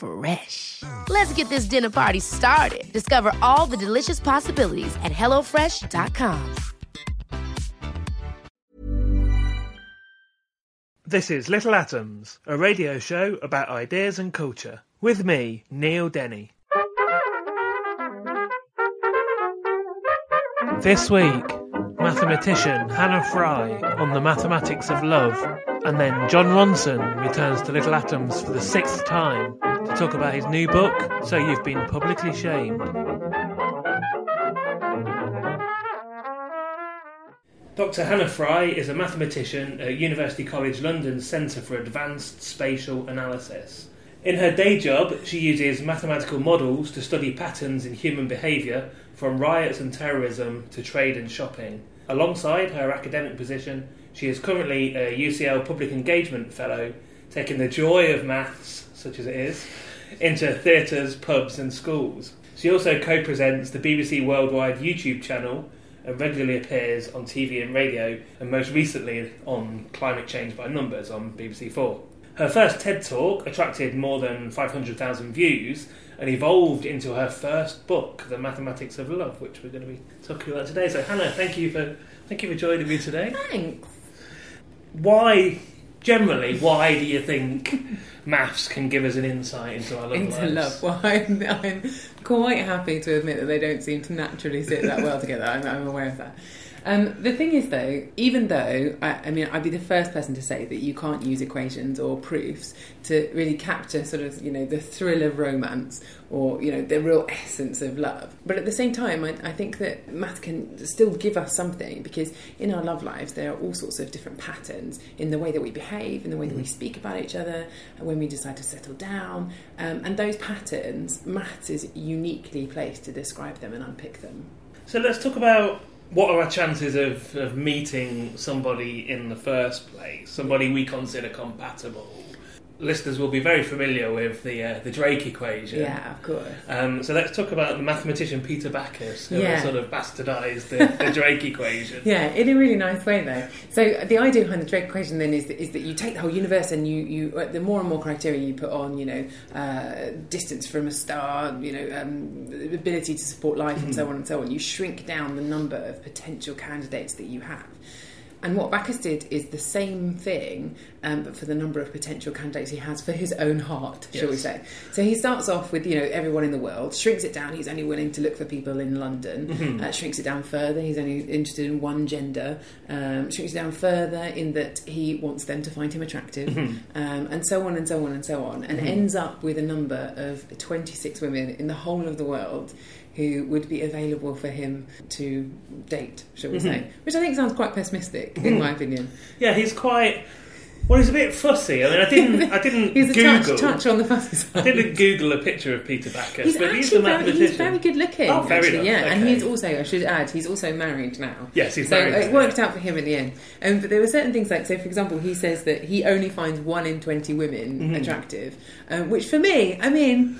Fresh. Let's get this dinner party started. Discover all the delicious possibilities at hellofresh.com. This is Little Atoms, a radio show about ideas and culture. With me, Neil Denny. This week, mathematician Hannah Fry on the mathematics of love, and then Jon Ronson returns to Little Atoms for the sixth time to talk about his new book, So You've Been Publicly Shamed. Dr. Hannah Fry is a mathematician at University College London's Centre for Advanced Spatial Analysis. In her day job, she uses mathematical models to study patterns in human behaviour, from riots and terrorism to trade and shopping. Alongside her academic position, she is currently a UCL Public Engagement Fellow, taking the joy of maths, such as it is, into theatres, pubs, and schools. She also co presents the BBC Worldwide YouTube channel and regularly appears on TV and radio, and most recently on Climate Change by Numbers on BBC Four. Her first TED Talk attracted more than 500,000 views and evolved into her first book, The Mathematics of Love, which we're going to be talking about today. So, Hannah, thank you for thank you for joining me today. Thanks. Why, generally, why do you think maths can give us an insight into our love Into lives? love. Well, I'm, I'm quite happy to admit that they don't seem to naturally sit that well together. I'm, I'm aware of that. Um, the thing is, though, even though I, I mean, I'd be the first person to say that you can't use equations or proofs to really capture sort of you know the thrill of romance or you know the real essence of love. But at the same time, I, I think that math can still give us something because in our love lives there are all sorts of different patterns in the way that we behave, in the way that we speak about each other, when we decide to settle down. Um, and those patterns, math is uniquely placed to describe them and unpick them. So let's talk about what are our chances of, of meeting somebody in the first place, somebody we consider compatible. Listeners will be very familiar with the uh, the Drake equation. Yeah, of course. Um, so let's talk about the mathematician Peter Backus, who Yeah. sort of bastardised the, the Drake equation. Yeah, in a really nice way though. So the idea behind the Drake equation then is that, is that you take the whole universe and you, you uh, the more and more criteria you put on, you know, uh, distance from a star, you know, um, ability to support life and so on and so on. You shrink down the number of potential candidates that you have. And what Backus did is the same thing, um, but for the number of potential candidates he has for his own heart, shall we say. So he starts off with, you know, everyone in the world, shrinks it down, he's only willing to look for people in London, uh, shrinks it down further, he's only interested in one gender, um, shrinks it down further in that he wants them to find him attractive, um, and so on and so on and so on, and ends up with a number of 26 women in the whole of the world who would be available for him to date, shall we mm-hmm. say? Which I think sounds quite pessimistic, in mm-hmm. my opinion. Yeah, he's quite. Well, he's a bit fussy. I mean, I didn't. I didn't He's a Google. touch, touch on the fussy side. I didn't Google a picture of Peter Backus, He's but actually he's a very, he's very good looking. Oh, very actually, yeah. And he's also, I should add, he's also married now. Yes, he's so married, it worked out for him in the end. Um, but there were certain things like, so for example, he says that he only finds one in twenty women Mm-hmm. attractive, um, which for me, I mean,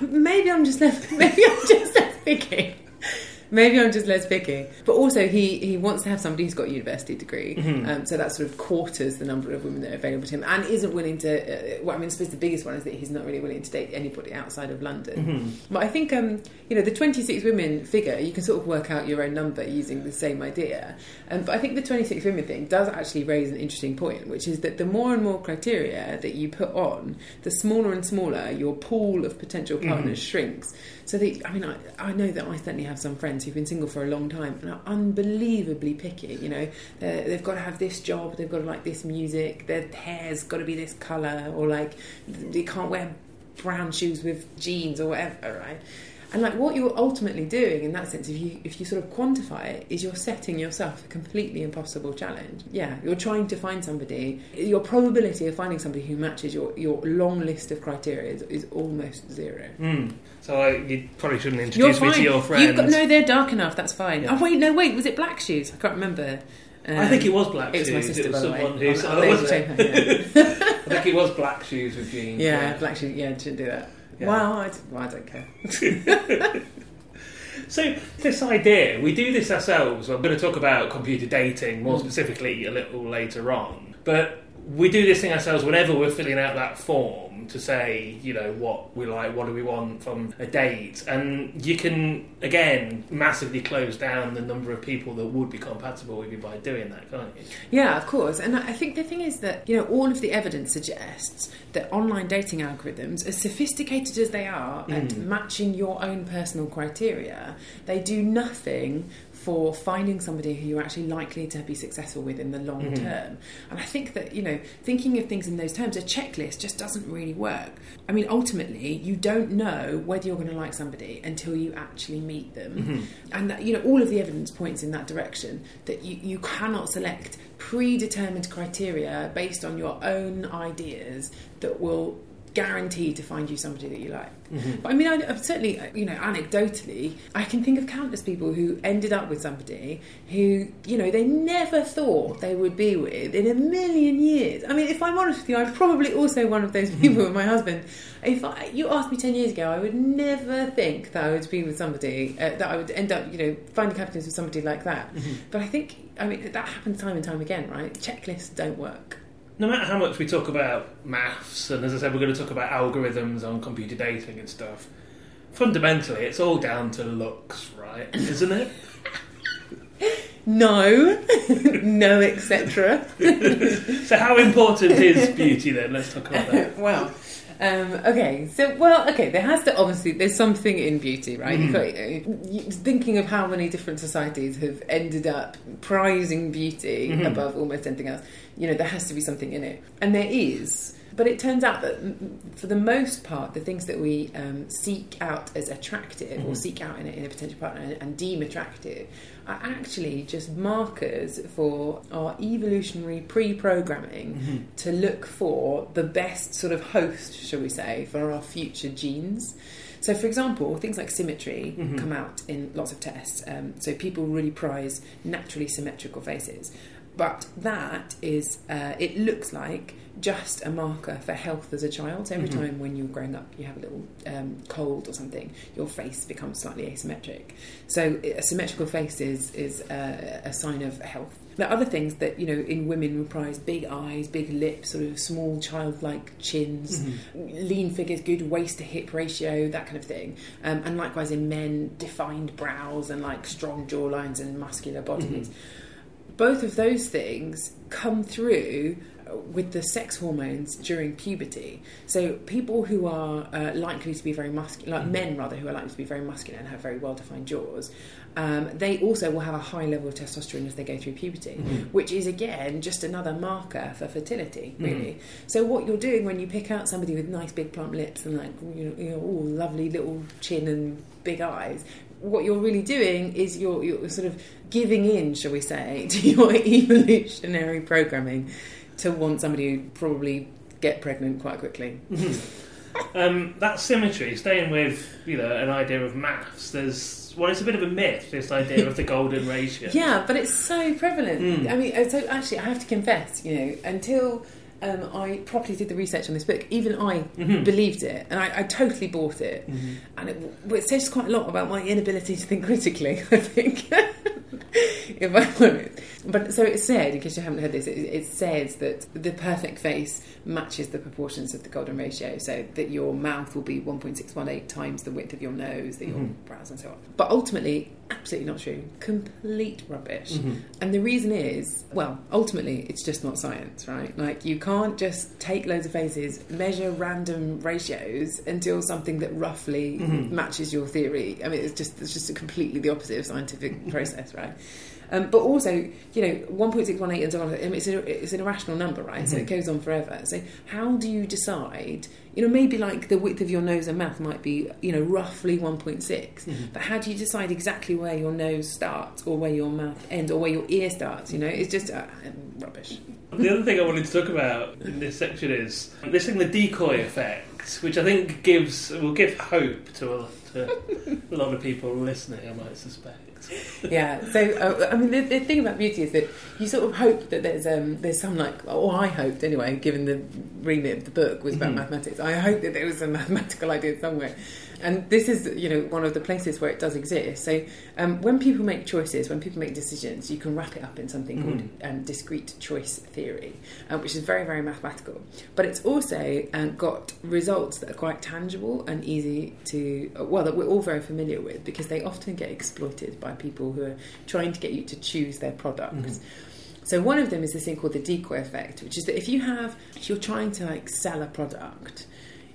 maybe I'm just less, maybe I'm just less picky. Maybe I'm just less picky. But also, he, he wants to have somebody who's got a university degree. Mm-hmm. Um, so that sort of quarters the number of women that are available to him and isn't willing to. Uh, well, I mean, I suppose the biggest one is that he's not really willing to date anybody outside of London. Mm-hmm. But I think, um, you know, the 26 women figure, you can sort of work out your own number using the same idea. Um, but I think the 26 women thing does actually raise an interesting point, which is that the more and more criteria that you put on, the smaller and smaller your pool of potential partners shrinks. So, that, I mean, I, I know that I certainly have some friends who've been single for a long time and are unbelievably picky. You know, They're- they've got to have this job, they've got to like this music, their hair's got to be this colour, or like they can't wear brown shoes with jeans or whatever, right? And like what you're ultimately doing in that sense, if you if you sort of quantify it, is you're setting yourself a completely impossible challenge. Yeah, you're trying to find somebody. Your probability of finding somebody who matches your, your long list of criteria is, is almost zero. Mm. So I, you probably shouldn't You're introduce me to your friends. You've got, no, they're dark enough. That's fine. Yeah. Oh wait, no, wait. Was it black shoes? I can't remember. I think it Um, was black It was shoes. my sister, it was by the way. who. I'll- I'll oh, was it? her, yeah. I think it was black shoes with jeans. Yeah, black shoes. Yeah, shouldn't do that. Yeah. Well, I, d- well, I don't care. So this idea, we do this ourselves. I'm going to talk about computer dating more specifically a little later on, but we do this thing ourselves whenever we're filling out that form to say, you know, what we like, what do we want from a date, and you can again massively close down the number of people that would be compatible with you by doing that, can't you? Yeah, of course. And I think the thing is that, you know, all of the evidence suggests that online dating algorithms, as sophisticated as they are at mm. matching your own personal criteria, they do nothing for finding somebody who you're actually likely to be successful with in the long mm-hmm. term. And I think that, you know, thinking of things in those terms, a checklist just doesn't really work. I mean, ultimately, you don't know whether you're going to like somebody until you actually meet them. Mm-hmm. And, that, you know, all of the evidence points in that direction that you, you cannot select predetermined criteria based on your own ideas that will guarantee to find you somebody that you like. But I mean, I, certainly, uh, you know, anecdotally, I can think of countless people who ended up with somebody who, you know, they never thought they would be with in a million years. I mean, if I'm honest with you, I'm probably also one of those people with my husband. If I, you asked me 10 years ago, I would never think that I would be with somebody, uh, that I would end up, you know, finding happiness with somebody like that. But I think, I mean, that happens time and time again, right? Checklists don't work. No matter how much we talk about maths, and as I said, we're going to talk about algorithms on computer dating and stuff. Fundamentally, it's all down to looks, right? Isn't it? No, no, etc. So, how important is beauty then? Let's talk about that. well, um, okay, so well, okay, there has to obviously there's something in beauty, right? You've got, uh, thinking of how many different societies have ended up prizing beauty above almost anything else, you know, there has to be something in it, and there is. But it turns out that, mm, for the most part, the things that we um, seek out as attractive or seek out in a, in a potential partner and, and deem attractive are actually just markers for our evolutionary pre-programming to look for the best sort of host, shall we say, for our future genes. So, for example, things like symmetry come out in lots of tests. Um, so, people really prize naturally symmetrical faces. But that is, uh, it looks like just a marker for health as a child. So every time when you're growing up, you have a little um, cold or something, your face becomes slightly asymmetric. So a symmetrical face is, is uh, a sign of health. There are other things that, you know, in women we prize big eyes, big lips, sort of small childlike chins, lean figures, good waist to hip ratio, that kind of thing. Um, and likewise in men, defined brows and like strong jawlines and muscular bodies both of those things come through with the sex hormones during puberty. So people who are uh, likely to be very muscular, like men rather, who are likely to be very muscular and have very well-defined jaws, um, they also will have a high level of testosterone as they go through puberty, which is again just another marker for fertility, really. So what you're doing when you pick out somebody with nice big plump lips and like you know, you know all lovely little chin and big eyes, what you're really doing is you're, you're sort of giving in, shall we say, to your evolutionary programming to want somebody who probably get pregnant quite quickly. Um, that symmetry, staying with you know an idea of maths. There's well, it's a bit of a myth. This idea of the golden ratio. Yeah, but it's so prevalent. Mm. I mean, so actually, I have to confess, you know, until um, I properly did the research on this book, even I Mhm. believed it, and I, I totally bought it. Mhm. And it, it says quite a lot about my inability to think critically. I think. if I. But so it said, in case you haven't heard this, it, it says that the perfect face matches the proportions of the golden ratio, so that your mouth will be 1.618 times the width of your nose, that your mm-hmm. brows and so on. But ultimately, absolutely not true. Complete rubbish. Mm-hmm. And the reason is, well, ultimately, it's just not science, right? Like, you can't just take loads of faces, measure random ratios until something that roughly mm-hmm. matches your theory. I mean, it's just it's just completely the opposite of scientific process, right? Um, but also, you know, 1.618 and so on, it's, a, it's an irrational number, right? So it goes on forever. So how do you decide, you know, maybe like the width of your nose and mouth might be, you know, roughly 1.6, but how do you decide exactly where your nose starts or where your mouth ends or where your ear starts? You know, it's just uh, rubbish. The other thing I wanted to talk about in this section is this thing, the decoy effect, which I think gives will give hope to a, to a lot of people listening. I might suspect. yeah. So uh, I mean, the, the thing about beauty is that you sort of hope that there's um, there's some like, or I hoped anyway, given the remit of the book was about mathematics. I hope that there was a mathematical idea somewhere, and this is you know one of the places where it does exist. So um, when people make choices, when people make decisions, you can wrap it up in something called um, discrete choice theory, uh, which is very very mathematical. But it's also um, got results that are quite tangible and easy to uh, well that we're all very familiar with because they often get exploited by people who are trying to get you to choose their products. So one of them is this thing called the decoy effect, which is that if you have if you're trying to like sell a product,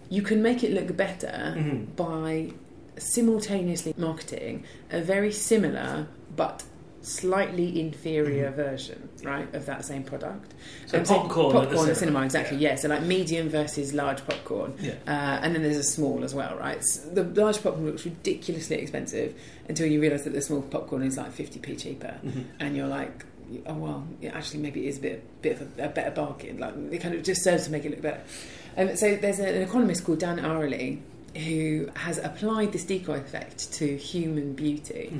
you can make it look better by simultaneously marketing a very similar but slightly inferior version, right, of that same product. So Um, popcorn at the popcorn cinema, cinema, exactly. yeah. Yeah. so like medium versus large popcorn, Yeah. uh, and then there's a small as well, right? S the large popcorn looks ridiculously expensive until you realise that the small popcorn is like 50p cheaper, Mm-hmm. and you're like, oh well, yeah, actually maybe it is a bit, bit of a, a better bargain. Like it kind of just serves to make it look better. Um, so there's an economist called Dan Ariely who has applied this decoy effect to human beauty.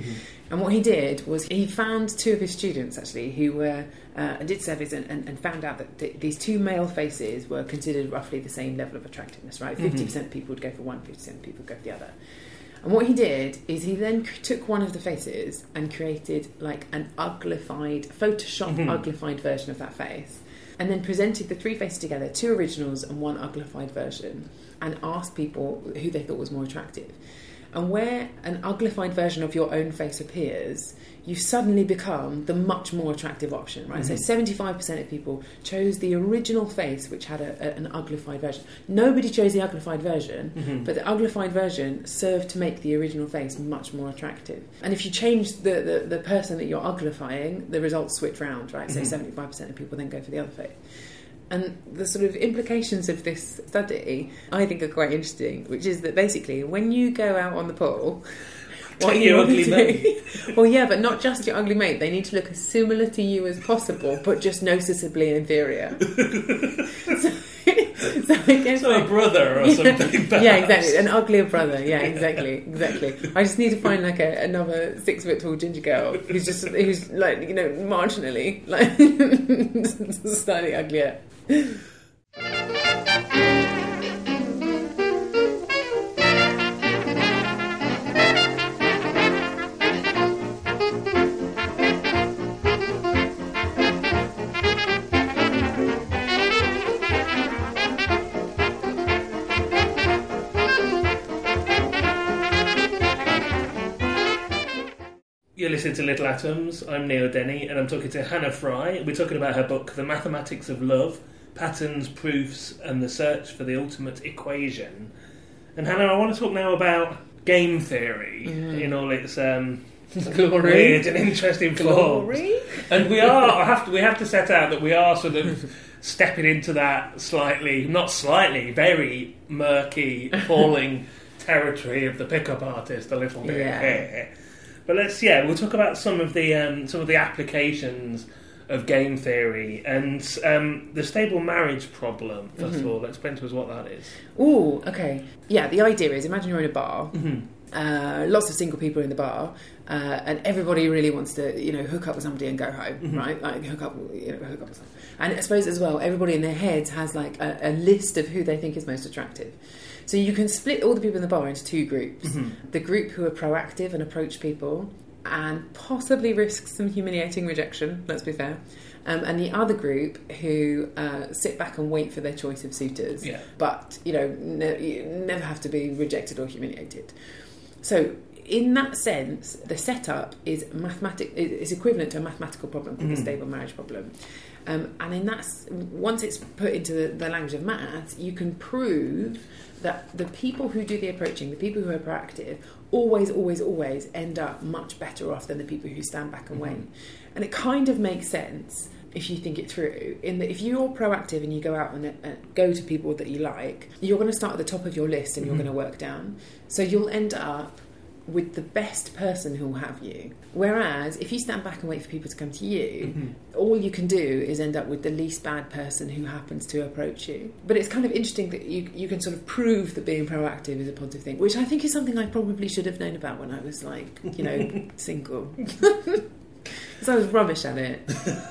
And what he did was he found two of his students actually who were uh, did surveys and, and, and found out that th- these two male faces were considered roughly the same level of attractiveness. Right, 50 percent of people would go for one, 50 percent of people would go for the other. And what he did is he then took one of the faces and created like an uglified, Photoshop uglified version of that face, and then presented the three faces together, two originals and one uglified version, and asked people who they thought was more attractive. And where an uglified version of your own face appears, you suddenly become the much more attractive option, right? So mm-hmm. 75% of people chose the original face, which had a, a- an uglified version. Nobody chose the uglified version, mm-hmm. but the uglified version served to make the original face much more attractive. And if you change the, the, the person that you're uglifying, the results switch round, right? So mm-hmm. 75% of people then go for the other face. And the sort of implications of this study, I think, are quite interesting, which is that basically, when you go out on the pool, Take your want ugly do- mate. well, yeah, but not just your ugly mate. They need to look as similar to you as possible, but just noticeably inferior. so, so I guess So a brother or something. yeah, exactly. An uglier brother. Yeah, exactly, exactly. I just need to find like a, another six foot tall ginger girl who's just who's like you know marginally like slightly uglier. You're listening to Little Atoms. I'm Neil Denny, and I'm talking to Hannah Fry. We're talking about her book, The Mathematics of Love Patterns, Proofs, and the Search for the Ultimate Equation. And Hannah, I want to talk now about game theory in all its um, weird and interesting forms. Glory. And we are. I have to. We have to set out that we are sort of stepping into that slightly, not slightly, very murky, falling territory of the pickup artist a little bit Yeah. here. But let's. Yeah, we'll talk about some of the um, some of the applications of game theory and um, the stable marriage problem. 1st of all, explain to us what that is. Ooh, okay. Yeah, the idea is imagine you're in a bar. Uh, lots of single people in the bar, uh, and everybody really wants to, you know, hook up with somebody and go home, right? Like hook up, you know, hook up with someone. And I suppose as well, everybody in their heads has like a, a list of who they think is most attractive. So you can split all the people in the bar into two groups: the group who are proactive and approach people, and possibly risk some humiliating rejection, let's be fair. Um, and the other group who uh, sit back and wait for their choice of suitors, Yeah. but you know, ne- you never have to be rejected or humiliated. So, in that sense, the setup is mathematic is equivalent to a mathematical problem called the stable marriage problem. Um, and in that, once it's put into the, the language of maths, you can prove that the people who do the approaching, the people who are proactive, always, always, always end up much better off than the people who stand back and wait. And it kind of makes sense if you think it through. In that, if you're proactive and you go out and uh, go to people that you like, you're going to start at the top of your list and you're going to work down. So you'll end up with the best person who will have you. Whereas if you stand back and wait for people to come to you, all you can do is end up with the least bad person who happens to approach you. But it's kind of interesting that you, you can sort of prove that being proactive is a positive thing, which I think is something I probably should have known about when I was like, you know, single. Because I was rubbish at it.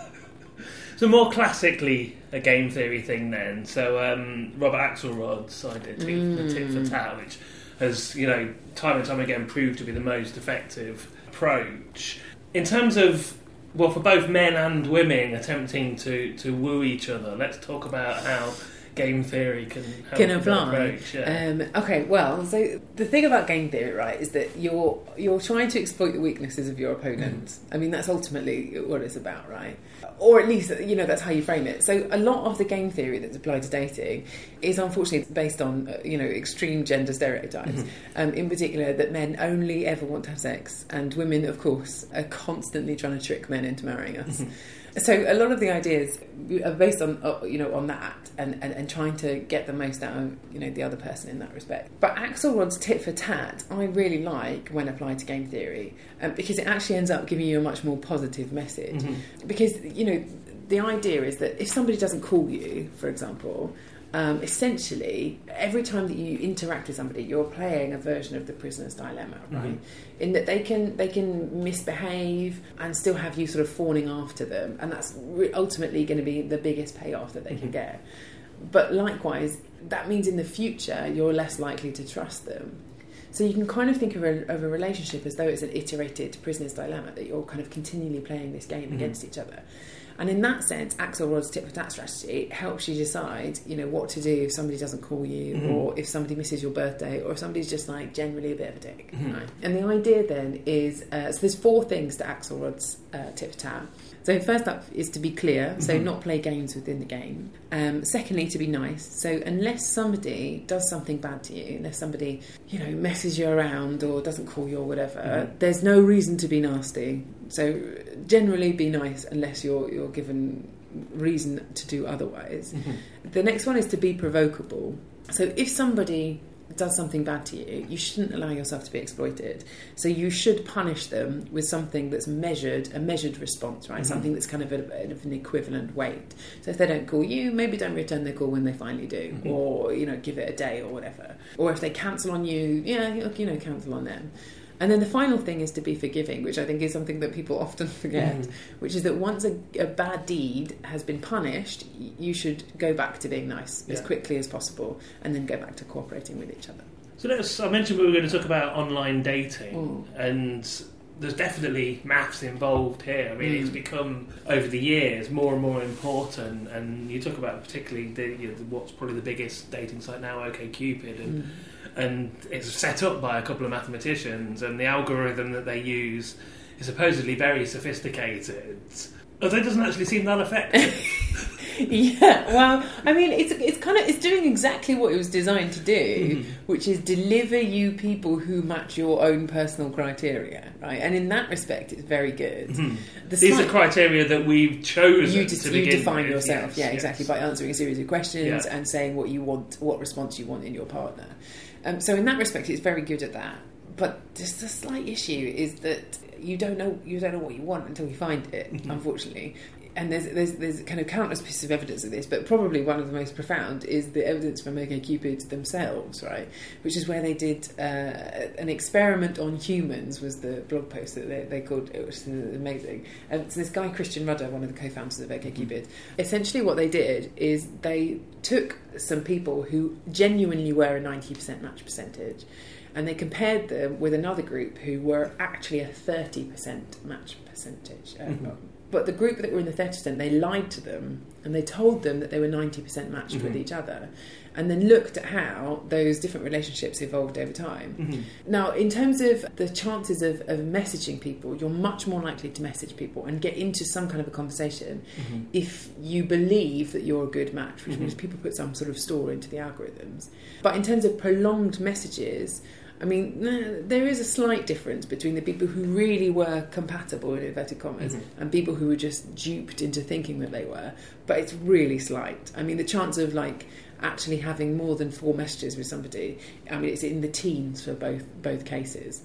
So more classically a game theory thing then. So um, Robert Axelrod cited tit for tit Mm. for tat, which has you know time and time again proved to be the most effective approach in terms of well for both men and women attempting to to woo each other. Let's talk about how game theory can can apply. approach, yeah. Um, okay, well, so the thing about game theory, right, is that you're you're trying to exploit the weaknesses of your opponent. I mean, that's ultimately what it's about, right? Or at least, you know, that's how you frame it. So a lot of the game theory that's applied to dating is unfortunately based on, uh, you know, extreme gender stereotypes. Um, in particular, that men only ever want to have sex, and women, of course, are constantly trying to trick men into marrying us. So a lot of the ideas are based on uh, you know on that and, and, and trying to get the most out of you know the other person in that respect. But Axelrod's tit for tat I really like when applied to game theory um, because it actually ends up giving you a much more positive message. Because you know the idea is that if somebody doesn't call you, for example. Um, essentially, every time that you interact with somebody, you're playing a version of the prisoner's dilemma, right? Mm-hmm. In that they can they can misbehave and still have you sort of fawning after them, and that's re- ultimately going to be the biggest payoff that they can mm-hmm. get. But likewise, that means in the future you're less likely to trust them. So you can kind of think of a, of a relationship as though it's an iterated prisoner's dilemma that you're kind of continually playing this game mm-hmm. against each other. And in that sense, Axelrod's tit for tat strategy helps you decide, you know, what to do if somebody doesn't call you, or if somebody misses your birthday, or if somebody's just like generally a bit of a dick. Right? And the idea then is, uh, so there's four things to Axelrod's uh, tit for tat. So first up is to be clear, so mm-hmm. not play games within the game. Um, secondly, to be nice. So unless somebody does something bad to you, unless somebody you know messes you around or doesn't call you or whatever, mm-hmm. there's no reason to be nasty. So generally, be nice unless you're you're given reason to do otherwise. Mm-hmm. The next one is to be provocable. So if somebody does something bad to you, you shouldn't allow yourself to be exploited. So you should punish them with something that's measured, a measured response, right? Mm-hmm. Something that's kind of, a, of an equivalent weight. So if they don't call you, maybe don't return their call when they finally do, mm-hmm. or you know, give it a day or whatever. Or if they cancel on you, yeah, you know, cancel on them. And then the final thing is to be forgiving, which I think is something that people often forget, which is that once a, a bad deed has been punished, you should go back to being nice as quickly as possible and then go back to cooperating with each other. So let's. I mentioned we were going to talk about online dating, Mm. and there's definitely maths involved here. I mean, it's Mm. become over the years more and more important. And you talk about particularly the, you know, what's probably the biggest dating site now, OkCupid, and Mm. And it's set up by a couple of mathematicians, and the algorithm that they use is supposedly very sophisticated. Although it doesn't actually seem that effective. yeah, well, I mean, it's it's kind of it's doing exactly what it was designed to do, mm-hmm. which is deliver you people who match your own personal criteria, right? And in that respect, it's very good. Mm-hmm. The These are criteria that we've chosen you, to you define with. yourself, Yes, yeah, yes. exactly, by answering a series of questions Yeah. and saying what you want, what response you want in your partner. Um, so in that respect, it's very good at that. But just a slight issue is that you don't know you don't know what you want until you find it. Mm-hmm. Unfortunately, and there's, there's there's kind of countless pieces of evidence of this, but probably one of the most profound is the evidence from OkCupid themselves, right? Which is where they did uh, an experiment on humans. Was the blog post that they, they called it was amazing. And so this guy Christian Rudder, one of the co-founders of OkCupid, essentially what they did is they took some people who genuinely were a ninety percent match percentage. and they compared them with another group who were actually a 30% match percentage. Uh, Mm-hmm. But the group that were in the 30%, they lied to them and they told them that they were 90% matched Mm-hmm. with each other and then looked at how those different relationships evolved over time. Mm-hmm. Now, in terms of the chances of, of messaging people, you're much more likely to message people and get into some kind of a conversation Mm-hmm. if you believe that you're a good match, which means people put some sort of store into the algorithms. But in terms of prolonged messages, I mean, eh, there is a slight difference between the people who really were compatible, in inverted commas, and people who were just duped into thinking that they were. But it's really slight. I mean, the chance of like actually having more than four messages with somebody, I mean, it's in the teens for both both cases.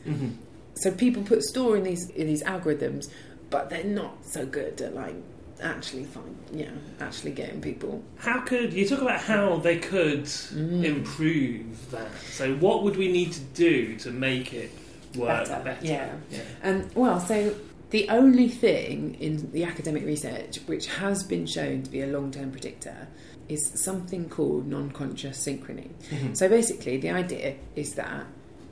So people put store in these in these algorithms, but they're not so good at like actually find, yeah, actually getting people. How could you talk about how they could Mm. improve that? So, what would we need to do to make it work Better, better? yeah. yeah. Um, well, so the only thing in the academic research which has been shown to be a long term predictor is something called non conscious synchrony. So basically, the idea is that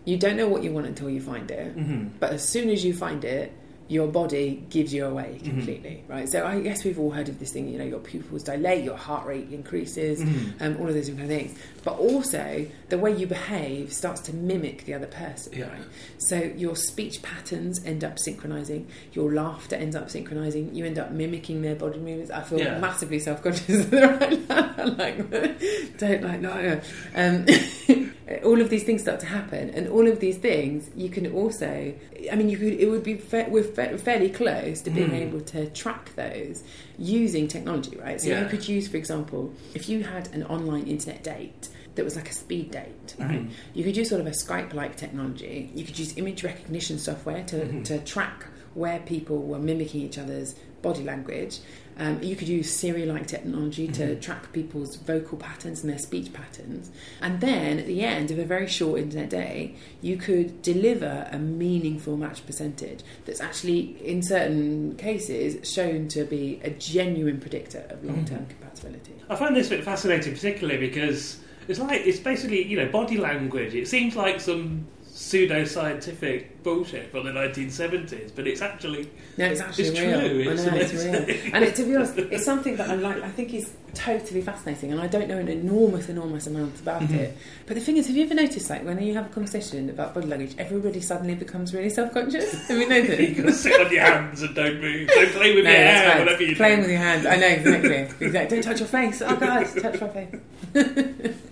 you don't know what you want until you find it, but as soon as you find it, your body gives you away completely, right? So I guess we've all heard of this thing, you know, your pupils dilate, your heart rate increases, um, all of those different things. But also, the way you behave starts to mimic the other person, Yeah. right? So your speech patterns end up synchronizing, your laughter ends up synchronizing, you end up mimicking their body movements. I feel Yeah. massively self conscious right now. like, don't like, no. Um, all of these things start to happen, and all of these things you can also, I mean, you could, it would be, fa- we're fa- fairly close to being able to track those using technology, right? So Yeah. you could use, for example, if you had an online internet date that was like a speed date, right? Mm-hmm. You could use sort of a Skype like technology. You could use image recognition software to, Mm-hmm. to track where people were mimicking each other's body language. Um, you could use Siri like technology to Mm-hmm. track people's vocal patterns and their speech patterns. And then at the end of a very short internet day, you could deliver a meaningful match percentage that's actually, in certain cases, shown to be a genuine predictor of long term Mm-hmm. compatibility. I find this bit fascinating, particularly because it's like it's basically you know body language. It seems like some pseudo-scientific bullshit from the 1970s, but it's actually No, it's actually It's real. true, I know it's real. And it, to be honest, it's something that I like. I think is totally fascinating, and I don't know an enormous, enormous amount about Mm-hmm. it. But the thing is, have you ever noticed, like, when you have a conversation about body language, everybody suddenly becomes really self-conscious? Have you noticed? you gotta sit on your hands and don't move. Don't play with No, your hair, right. whatever you Playing do. with your hands. I know exactly. exactly. Don't touch your face. Oh God, touch my face.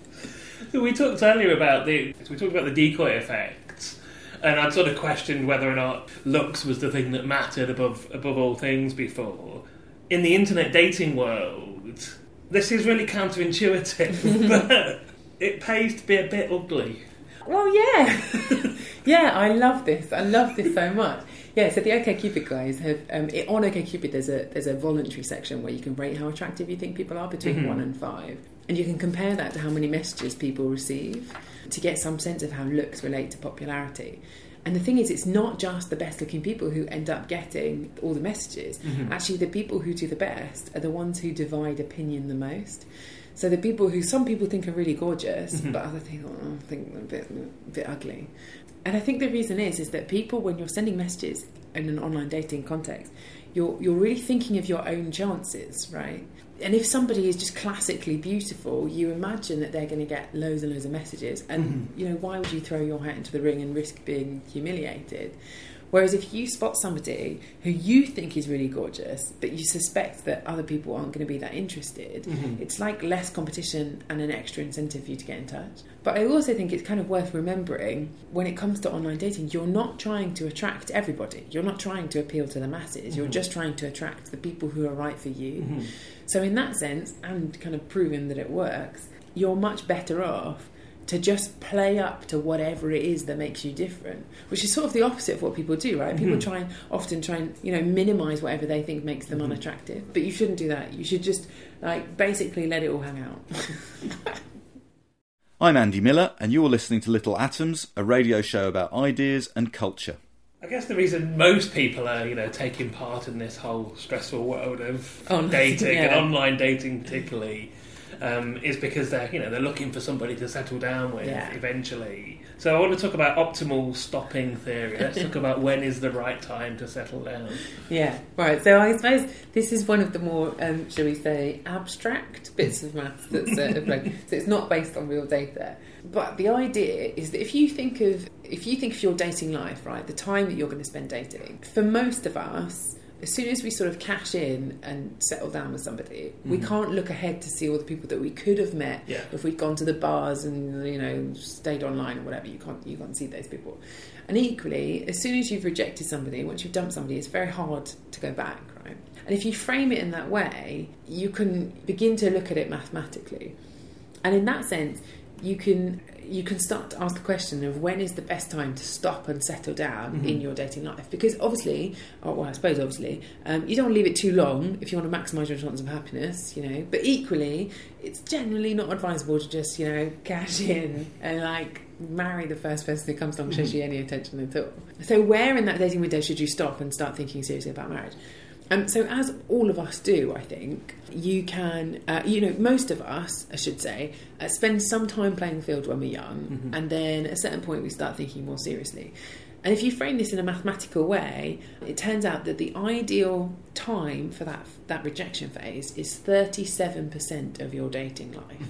We talked earlier about the we talked about the decoy effect, and I'd sort of questioned whether or not looks was the thing that mattered above above all things before. In the internet dating world, this is really counterintuitive, but it pays to be a bit ugly. Well, yeah, yeah. I love this. I love this so much. Yeah. So the OkCupid guys have um, it, on OkCupid. There's a there's a voluntary section where you can rate how attractive you think people are between one and five, and you can compare that to how many messages people receive to get some sense of how looks relate to popularity. And the thing is, it's not just the best looking people who end up getting all the messages. Mm-hmm. Actually, the people who do the best are the ones who divide opinion the most. So the people who some people think are really gorgeous, mm-hmm. but other people oh, think they're a bit, a bit ugly. And I think the reason is is that people, when you're sending messages in an online dating context, you're you're really thinking of your own chances, right? And if somebody is just classically beautiful, you imagine that they're going to get loads and loads of messages. And mm-hmm. you know, why would you throw your hat into the ring and risk being humiliated? Whereas if you spot somebody who you think is really gorgeous, but you suspect that other people aren't going to be that interested, mm-hmm. it's like less competition and an extra incentive for you to get in touch. But I also think it's kind of worth remembering when it comes to online dating, you're not trying to attract everybody. You're not trying to appeal to the masses. You're mm-hmm. just trying to attract the people who are right for you. Mm-hmm. So, in that sense, and kind of proving that it works, you're much better off to just play up to whatever it is that makes you different, which is sort of the opposite of what people do, right? People mm-hmm. try and often try and you know minimize whatever they think makes them mm-hmm. unattractive, but you shouldn't do that. You should just like basically let it all hang out. I'm Andy Miller, and you're listening to Little Atoms, a radio show about ideas and culture. I guess the reason most people are, you know, taking part in this whole stressful world of Oh, dating yeah. and online dating, particularly, um, is because they're you know they're looking for somebody to settle down with Yeah. eventually. So I want to talk about optimal stopping theory. Let's talk about when is the right time to settle down. Yeah, right. So I suppose this is one of the more, um, shall we say, abstract bits of maths that's uh, like, so it's not based on real data. But the idea is that if you think of if you think of your dating life, right, the time that you're going to spend dating, for most of us. As soon as we sort of cash in and settle down with somebody, we mm-hmm. can't look ahead to see all the people that we could have met Yeah. if we'd gone to the bars and you know stayed online or whatever. You can't you can't see those people. And equally, as soon as you've rejected somebody, once you've dumped somebody, it's very hard to go back, right? And if you frame it in that way, you can begin to look at it mathematically. And in that sense, you can you can start to ask the question of when is the best time to stop and settle down in mm-hmm. your dating life? Because obviously or well I suppose obviously um, you don't want to leave it too long if you want to maximise your chances of happiness you know? But equally it's generally not advisable to just you know cash in and like marry the first person who comes along shows you any attention at all. So where in that dating window should you stop and start thinking seriously about marriage um, so, as all of us do, I think you can, uh, you know, most of us, I should say, uh, spend some time playing the field when we're young, and then at a certain point we start thinking more seriously. And if you frame this in a mathematical way, it turns out that the ideal time for that that rejection phase is thirty seven percent of your dating life.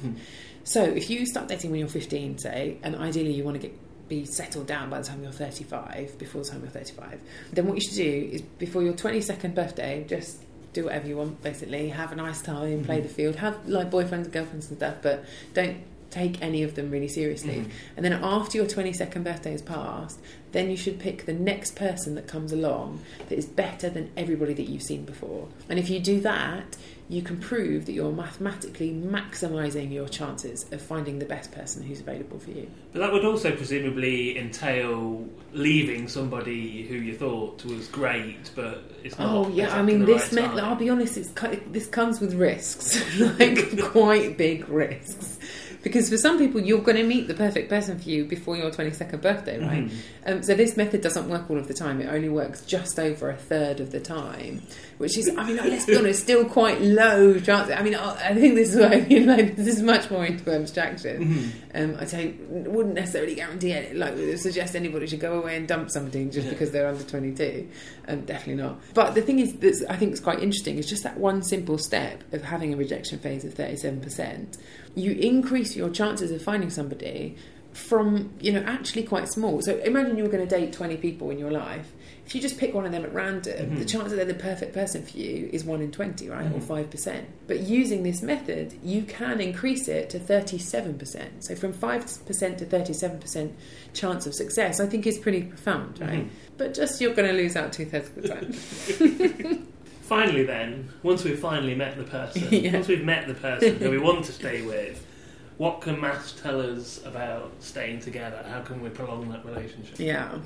So, if you start dating when you're fifteen, say, and ideally you want to get be settled down by the time you're 35, before the time you're 35, then what you should do is before your 22nd birthday, just do whatever you want, basically. Have a nice time, play mm-hmm. the field, have like boyfriends and girlfriends and stuff, but don't take any of them really seriously. Mm-hmm. And then after your 22nd birthday has passed, then you should pick the next person that comes along that is better than everybody that you've seen before. And if you do that, you can prove that you're mathematically maximising your chances of finding the best person who's available for you. But that would also presumably entail leaving somebody who you thought was great, but it's not. Oh yeah, I mean this. right meant. I'll be honest, it's this comes with risks, like quite big risks. Because for some people, you're going to meet the perfect person for you before your 22nd birthday, right? Mm-hmm. Um, so this method doesn't work all of the time. It only works just over a third of the time, which is, I mean, let's be honest, still quite low chance. I mean, I I think this is what I mean. Like this is much more into abstraction. Mm-hmm. Um, I say wouldn't necessarily guarantee it. Like suggest anybody should go away and dump somebody just because they're under 22. Um, definitely not. But the thing is, that I think is quite interesting is just that one simple step of having a rejection phase of 37%. You increase your chances of finding somebody from, you know, actually quite small. So imagine you were going to date 20 people in your life. If you just pick one of them at random, the mm-hmm. chance that they're the perfect person for you is 1 in 20, right? Or mm-hmm. 5%. But using this method, you can increase it to 37%. So from 5% to 37% chance of success, I think is pretty profound, right? Mm-hmm. But just you're going to lose out two thirds of the time. Finally, then, once we've finally met the person, Yeah. once we've met the person who we want to stay with, what can maths tell us about staying together? How can we prolong that relationship? Yeah.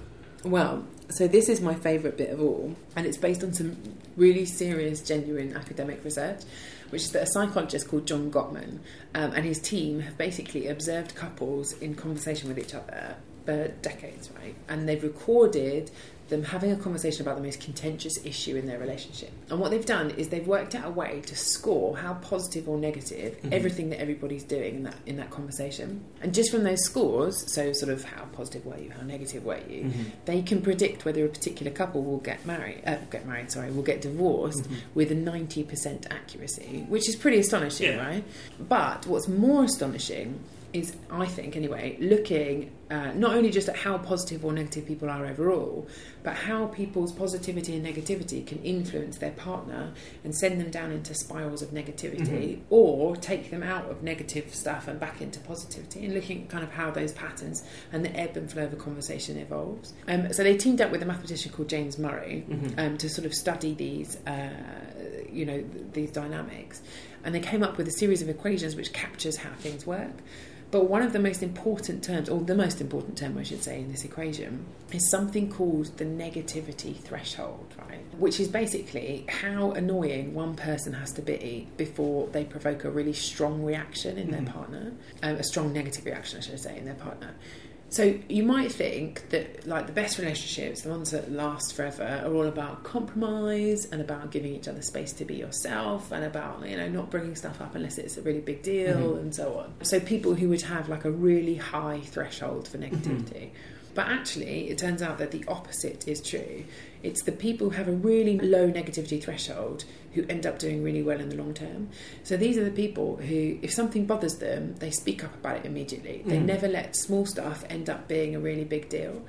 Well, so this is my favourite bit of all, and it's based on some really serious, genuine academic research, which is that a psychologist called John Gottman um, and his team have basically observed couples in conversation with each other for decades, right? And they've recorded them having a conversation about the most contentious issue in their relationship. And what they've done is they've worked out a way to score how positive or negative mm-hmm. everything that everybody's doing in that in that conversation. And just from those scores, so sort of how positive were you, how negative were you, mm-hmm. they can predict whether a particular couple will get married, uh, get married, sorry, will get divorced mm-hmm. with a 90% accuracy, which is pretty astonishing, Yeah. right? But what's more astonishing is, I think anyway, looking uh, not only just at how positive or negative people are overall, but how people's positivity and negativity can influence their partner and send them down into spirals of negativity or take them out of negative stuff and back into positivity and looking at kind of how those patterns and the ebb and flow of a conversation evolves. Um, so they teamed up with a mathematician called James Murray um, to sort of study these, uh, you know, th- these dynamics. And they came up with a series of equations which captures how things work. But one of the most important terms, or the most important term, I should say, in this equation is something called the negativity threshold, right? Which is basically how annoying one person has to be before they provoke a really strong reaction in their partner, um, a strong negative reaction, I should say, in their partner. So you might think that like the best relationships, the ones that last forever, are all about compromise and about giving each other space to be yourself and about you know not bringing stuff up unless it's a really big deal mm-hmm. and so on. So people who would have like a really high threshold for negativity. Mm-hmm. But actually, it turns out that the opposite is true. It's the people who have a really low negativity threshold who end up doing really well in the long term. So these are the people who, if something bothers them, they speak up about it immediately. They mm. never let small stuff end up being a really big deal.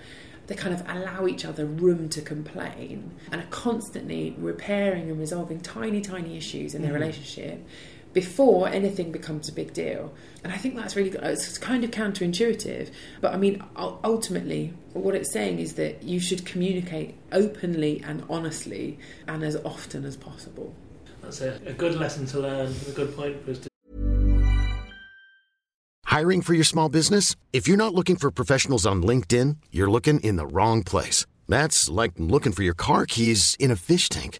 They kind of allow each other room to complain and are constantly repairing and resolving tiny, tiny issues in their mm. relationship before anything becomes a big deal. And I think that's really good. It's kind of counterintuitive, but I mean, ultimately, what it's saying is that you should communicate openly and honestly and as often as possible. That's a, a good lesson to learn, a good point for us to. Hiring for your small business? If you're not looking for professionals on LinkedIn, you're looking in the wrong place. That's like looking for your car keys in a fish tank.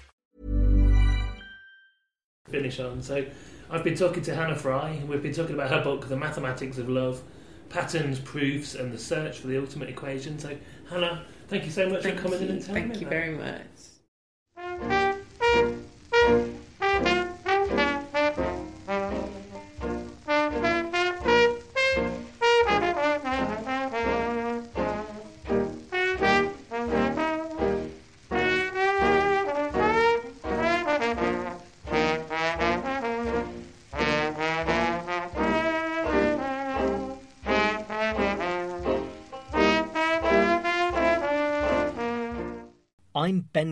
Finish on. So, I've been talking to Hannah Fry. We've been talking about her book, The Mathematics of Love Patterns, Proofs, and the Search for the Ultimate Equation. So, Hannah, thank you so much thank for coming you. in and telling thank me you that. very much.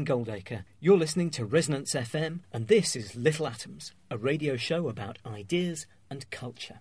Goldacre. You're listening to Resonance FM, and this is Little Atoms, a radio show about ideas and culture.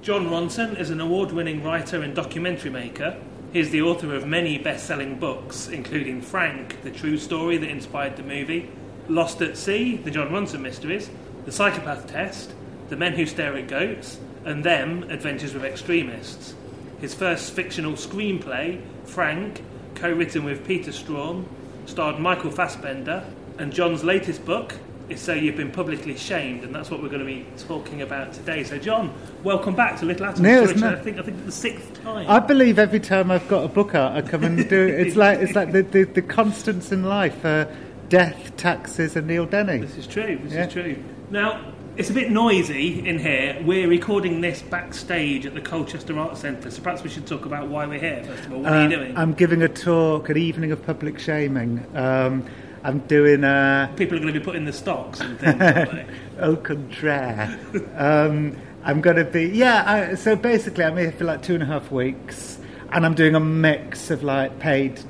Jon Ronson is an award winning writer and documentary maker. He's the author of many best selling books, including Frank, the true story that inspired the movie, Lost at Sea, the Jon Ronson mysteries, The Psychopath Test, The Men Who Stare at Goats, and Them Adventures with Extremists. His first fictional screenplay, Frank, co written with Peter Straughan, starred Michael Fassbender, and Jon's latest book is So You've Been Publicly Shamed, and that's what we're going to be talking about today. So, Jon, welcome back to Little Atoms. No. I think I think the sixth time. I believe every time I've got a book out, I come and do it. It's like it's like the, the, the constants in life: uh, death, taxes, and Neil Denny. This is true. This Yeah. is true. Now, it's a bit noisy in here. We're recording this backstage at the Colchester Arts Centre, so perhaps we should talk about why we're here. First of all, what are you Uh, doing? I'm giving a talk, an evening of public shaming. Um, I'm doing a People are going to be putting the stocks and things. aren't they? au contraire. um, I'm going to be yeah. I, so basically, I'm here for like two and a half weeks, and I'm doing a mix of like paid,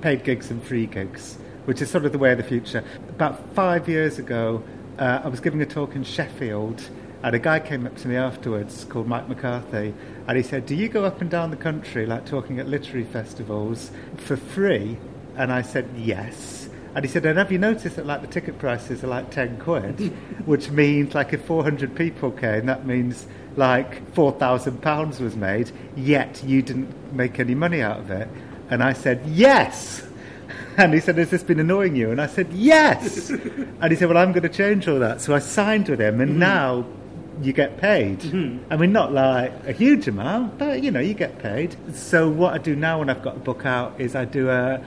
paid gigs and free gigs, which is sort of the way of the future. About five years ago, uh, I was giving a talk in Sheffield, and a guy came up to me afterwards called Mike McCarthy, and he said, "Do you go up and down the country like talking at literary festivals for free?" And I said, "Yes." And he said, and have you noticed that like the ticket prices are like 10 quid? Which means like if 400 people came, that means like 4,000 pounds was made, yet you didn't make any money out of it. And I said, yes! And he said, Has this been annoying you? And I said, Yes. and he said, Well, I'm going to change all that. So I signed with him, and Mm-hmm. now you get paid. I mean, not like a huge amount, but you know, you get paid. So what I do now when I've got a book out is I do a.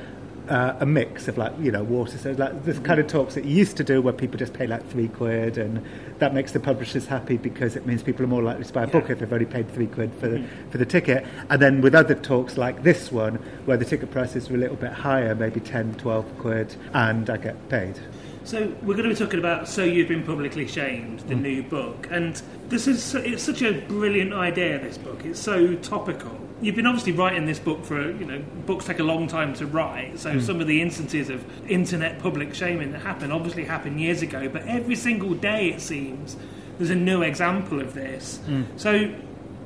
Uh, a mix of like you know water. So like this kind of talks that you used to do where people just pay like three quid and that makes the publishers happy because it means people are more likely to buy a book if they've already paid three quid for the, for the ticket. And then with other talks like this one where the ticket prices are a little bit higher maybe 10 12 quid and I get paid. So we're going to be talking about "So You've Been Publicly Shamed," the new book, and this is it's such a brilliant idea. This book, it's so topical. You've been obviously writing this book for you know books take a long time to write, so hmm. some of the instances of internet public shaming that happen obviously happened years ago, but every single day it seems there's a new example of this. Hmm. So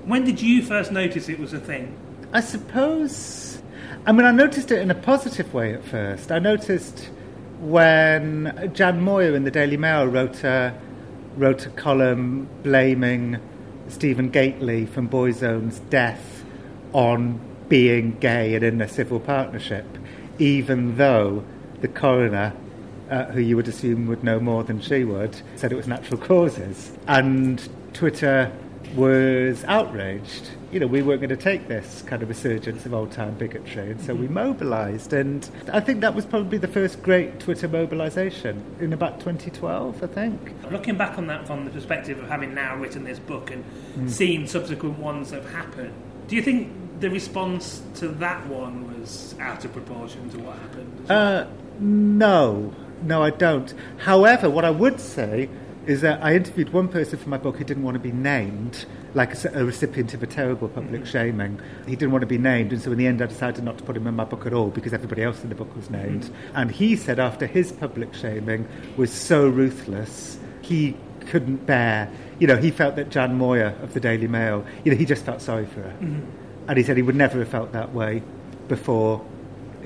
when did you first notice it was a thing? I suppose. I mean, I noticed it in a positive way at first. I noticed when Jan Moir in the Daily Mail wrote a, wrote a column blaming Stephen Gately from Boyzone's death on being gay and in a civil partnership, even though the coroner, uh, who you would assume would know more than she would, said it was natural causes. And Twitter was outraged. You know, we weren't going to take this kind of resurgence of old time bigotry, and so we mobilised. And I think that was probably the first great Twitter mobilisation in about 2012, I think. Looking back on that from the perspective of having now written this book and seen subsequent ones that have happened, do you think the response to that one was out of proportion to what happened? well? Uh, no, no, I don't. However, what I would say is that I interviewed one person for my book who didn't want to be named, like a recipient of a terrible public shaming. He didn't want to be named, and so in the end, I decided not to put him in my book at all because everybody else in the book was named. And he said after his public shaming was so ruthless, he couldn't bear. You know, he felt that Jan Moir of the Daily Mail, you know, he just felt sorry for her. Mm-hmm. And he said he would never have felt that way before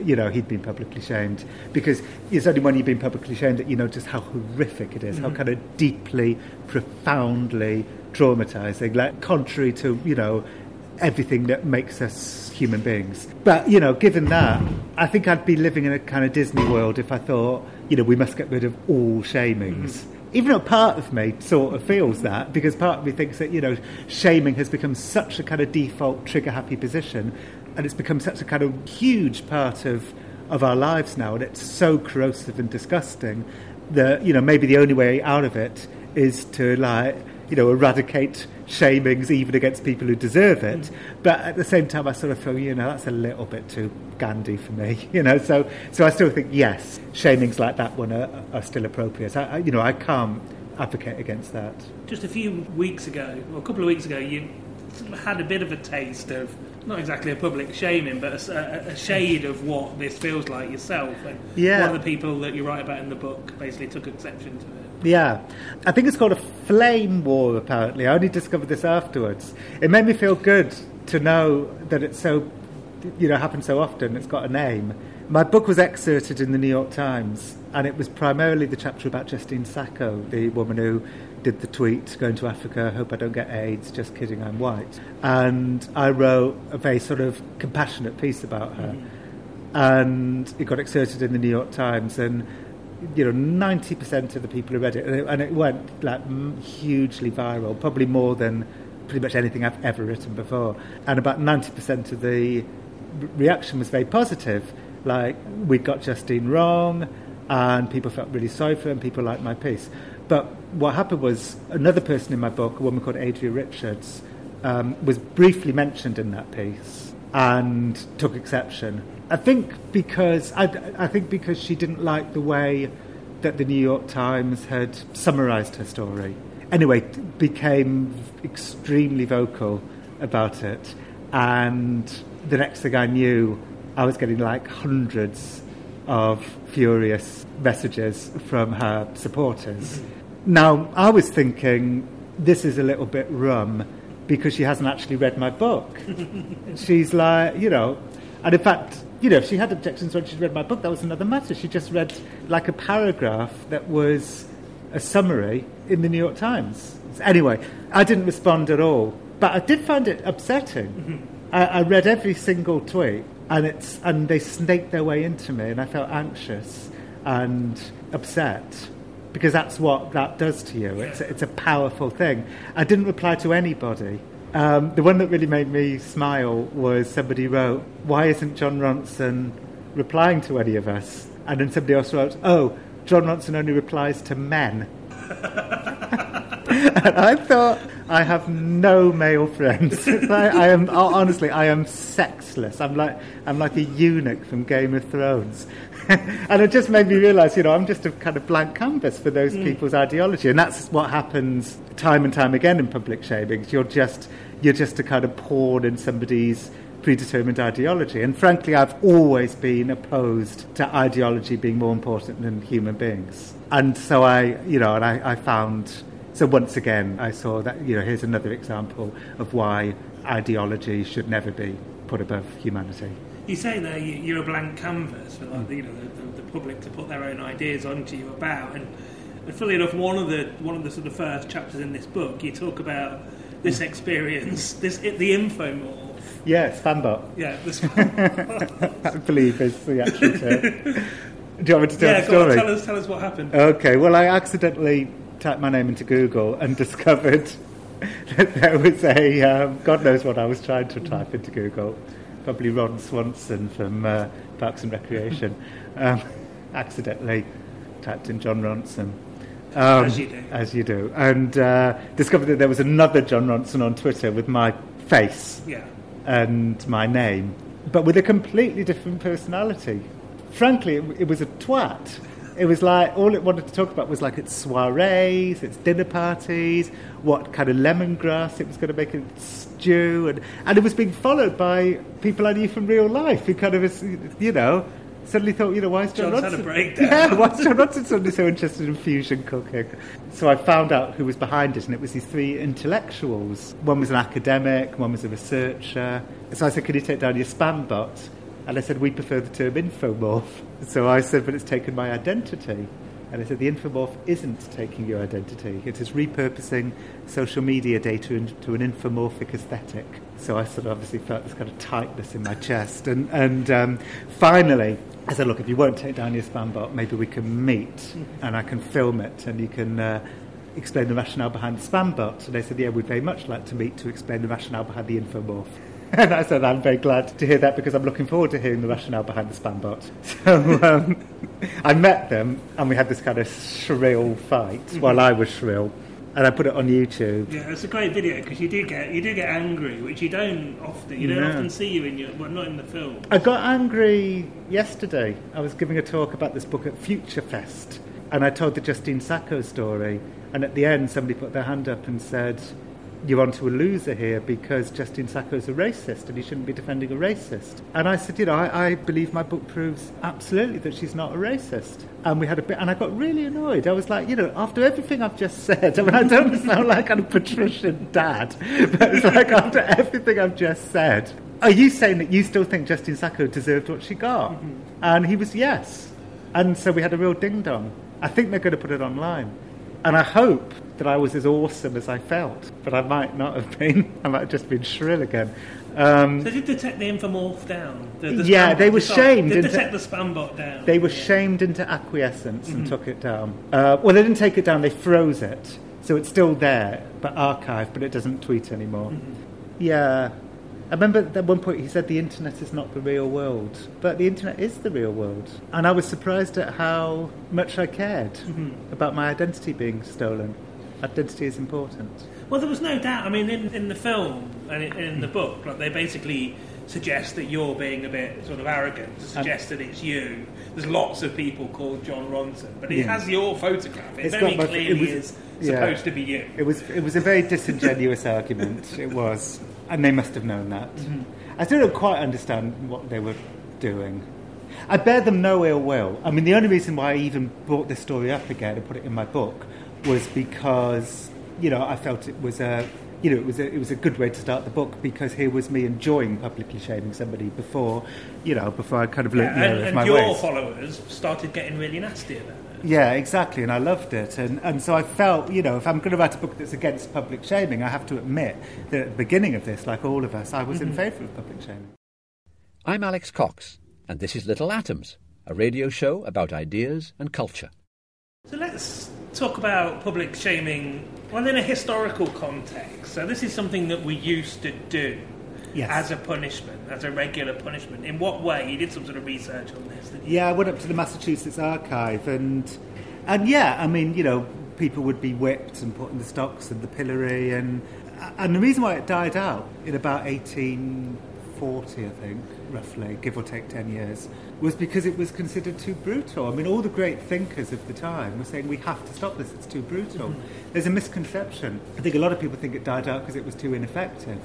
you know, he'd been publicly shamed. Because it's only when you've been publicly shamed that you know just how horrific it is, how mm-hmm. kind of deeply, profoundly traumatizing, like contrary to, you know, everything that makes us human beings. But, you know, given that, I think I'd be living in a kind of Disney world if I thought, you know, we must get rid of all shamings. Mm-hmm. Even though part of me sort of feels that, because part of me thinks that, you know, shaming has become such a kind of default trigger happy position, and it's become such a kind of huge part of, of our lives now, and it's so corrosive and disgusting that, you know, maybe the only way out of it is to, like, you know, eradicate shamings even against people who deserve it. But at the same time, I sort of feel, you know, that's a little bit too Gandhi for me, you know. So, so I still think yes, shamings like that one are, are still appropriate. I, I, you know, I can't advocate against that. Just a few weeks ago, or a couple of weeks ago, you had a bit of a taste of not exactly a public shaming, but a shade of what this feels like yourself. And Yeah. one of the people that you write about in the book basically took exception to it. Yeah, I think it's called a flame war. Apparently, I only discovered this afterwards. It made me feel good to know that it's so, you know, happens so often. It's got a name. My book was excerpted in the New York Times, and it was primarily the chapter about Justine Sacco, the woman who did the tweet going to Africa, hope I don't get AIDS, just kidding, I'm white. And I wrote a very sort of compassionate piece about her. Mm-hmm. And it got excerpted in the New York Times, and you know, ninety percent of the people who read it, and it, and it went like m- hugely viral, probably more than pretty much anything I've ever written before. And about ninety percent of the reaction was very positive, like we got Justine wrong, and people felt really sorry for her, and people liked my piece. But what happened was another person in my book, a woman called Adria Richards, um, was briefly mentioned in that piece and took exception. I think because I, I think because she didn't like the way that the New York Times had summarised her story. Anyway, became extremely vocal about it, and the next thing I knew, I was getting like hundreds of furious messages from her supporters. Now, I was thinking this is a little bit rum because she hasn't actually read my book. She's like, you know, and in fact, you know, if she had objections when she read my book, that was another matter. She just read like a paragraph that was a summary in the New York Times. Anyway, I didn't respond at all, but I did find it upsetting. Mm-hmm. I, I read every single tweet and it's and they snaked their way into me, and I felt anxious and upset because that's what that does to you. It's it's a powerful thing. I didn't reply to anybody. Um, the one that really made me smile was somebody wrote, "Why isn't Jon Ronson replying to any of us?" And then somebody else wrote, "Oh, Jon Ronson only replies to men." and I thought, I have no male friends. I, I am honestly, I am sexless. I'm like, I'm like a eunuch from Game of Thrones. and it just made me realise, you know, I'm just a kind of blank canvas for those Mm. people's ideology, and that's what happens time and time again in public shaming. You're just, you're just a kind of pawn in somebody's predetermined ideology. And frankly, I've always been opposed to ideology being more important than human beings. And so I, you know, and I, I found. So once again, I saw that, you know, here's another example of why ideology should never be put above humanity. You say you, you're a blank canvas for like, you know the, the, the public to put their own ideas onto you about, and, and funnily enough, one of the one of the sort of first chapters in this book, you talk about this experience, this the infomorph. Yeah, Spambot. Yeah, this, I believe is the actual term. Do you want me to tell yeah. the story? tell us, tell us what happened. Okay, well, I accidentally typed my name into Google and discovered that there was a. Um, God knows what I was trying to type into Google. Probably Ron Swanson from uh, Parks and Recreation. Um, accidentally typed in Jon Ronson. Um, As you do. As you do. And uh, discovered that there was another Jon Ronson on Twitter with my face Yeah. and my name, but with a completely different personality. Frankly, it, it was a twat. It was like all it wanted to talk about was like its soirees, its dinner parties, what kind of lemongrass it was going to make a stew, and, and it was being followed by people I knew from real life who kind of, was, you know, suddenly thought, you know, why is John John's had a Ronson- Yeah, why is Jon Ronson suddenly so interested in fusion cooking? So I found out who was behind it, and it was these three intellectuals. One was an academic, one was a researcher. So I said, "Can you take down your spam bot?" And I said, "We prefer the term infomorph." So I said, "But it's taken my identity." And I said, "The infomorph isn't taking your identity. It is repurposing social media data into an infomorphic aesthetic. So I sort of obviously felt this kind of tightness in my chest, and and um, finally. I said, look, if you won't take down your spam bot, maybe we can meet and I can film it and you can uh, explain the rationale behind the spam bot. And they said, yeah, we'd very much like to meet to explain the rationale behind the infomorph. And I said, I'm very glad to hear that because I'm looking forward to hearing the rationale behind the spam bot. So um, I met them and we had this kind of shrill fight while I was shrill. And I put it on YouTube. Yeah, it's a great video because you do get you do get angry, which you don't often you don't No. often see you in your well not in the film. I got angry yesterday. I was giving a talk about this book at Future Fest, and I told the Justine Sacco story. And at the end, somebody put their hand up and said, "You're onto a loser here because Justine Sacco's a racist, and you shouldn't be defending a racist." And I said, "You know, I, I believe my book proves absolutely that she's not a racist." And we had a bit, and I got really annoyed. I was like, you know, after everything I've just said, I mean, I don't sound like a patrician dad, but it's like after everything I've just said, are you saying that you still think Justine Sacco deserved what she got? Mm-hmm. And he was yes. And so we had a real ding dong. I think they're going to put it online. And I hope that I was as awesome as I felt, but I might not have been. I might have just been shrill again. Um, So did detect the infomorph down? The, the Yeah, they were shamed Did into- detect the spam bot down? they were shamed into acquiescence and took it down. Uh, well, they didn't take it down, they froze it. So it's still there, but archived, but it doesn't tweet anymore. Yeah. I remember at one point he said the internet is not the real world, but the internet is the real world. And I was surprised at how much I cared mm-hmm. about my identity being stolen. Identity is important. Well, there was no doubt. I mean, in, in the film and in, the book, like they basically suggest that you're being a bit sort of arrogant to suggest that it's you. There's lots of people called Jon Ronson, but it Yeah. has your photograph. It It's very my- it was- is yeah. supposed to be you. It was it was a very disingenuous argument. It was, and they must have known that. Mm-hmm. I still don't quite understand what they were doing. I bear them no ill will. I mean, the only reason why I even brought this story up again and put it in my book was because you know I felt it was a you know it was a, it was a good way to start the book because here was me enjoying publicly shaming somebody before you know before I kind of learnt Yeah, and, my your ways. followers started getting really nasty about it. Yeah, exactly, and I loved it, and and so I felt, you know, if I'm going to write a book that's against public shaming, I have to admit that at the beginning of this, like all of us, I was in mm-hmm. favour of public shaming. I'm Alex Cox, and this is Little Atoms, a radio show about ideas and culture. So let's talk about public shaming, well, in a historical context. So this is something that we used to do Yes. as a punishment, as a regular punishment. In what way? You did some sort of research on this. Yeah, I went up to the Massachusetts archive and and yeah, I mean, you know, people would be whipped and put in the stocks and the pillory and and the reason why it died out in about 1840, I think, roughly, give or take 10 years, was because it was considered too brutal. I mean, all the great thinkers of the time were saying we have to stop this, it's too brutal. Mm-hmm. There's a misconception. I think a lot of people think it died out because it was too ineffective.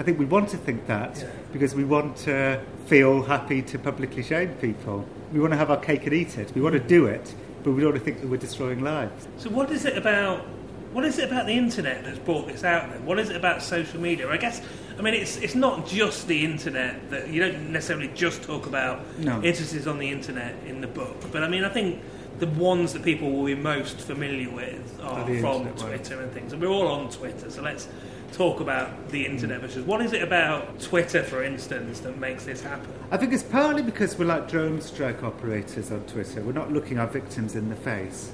I think we want to think that because we want to feel happy to publicly shame people. We want to have our cake and eat it. We want to do it, but we don't want to think that we're destroying lives. So what is it about? What is it about the internet that's brought this out? Then, what is it about social media? I guess, I mean, it's it's not just the internet that you don't necessarily just talk about No. instances on the internet in the book, but I mean, I think the ones that people will be most familiar with are Are from. Twitter and things, and we're all on Twitter, so let's talk about the internet versus what is it about Twitter, for instance, that makes this happen? I think it's partly because we're like drone strike operators on Twitter. We're not looking our victims in the face.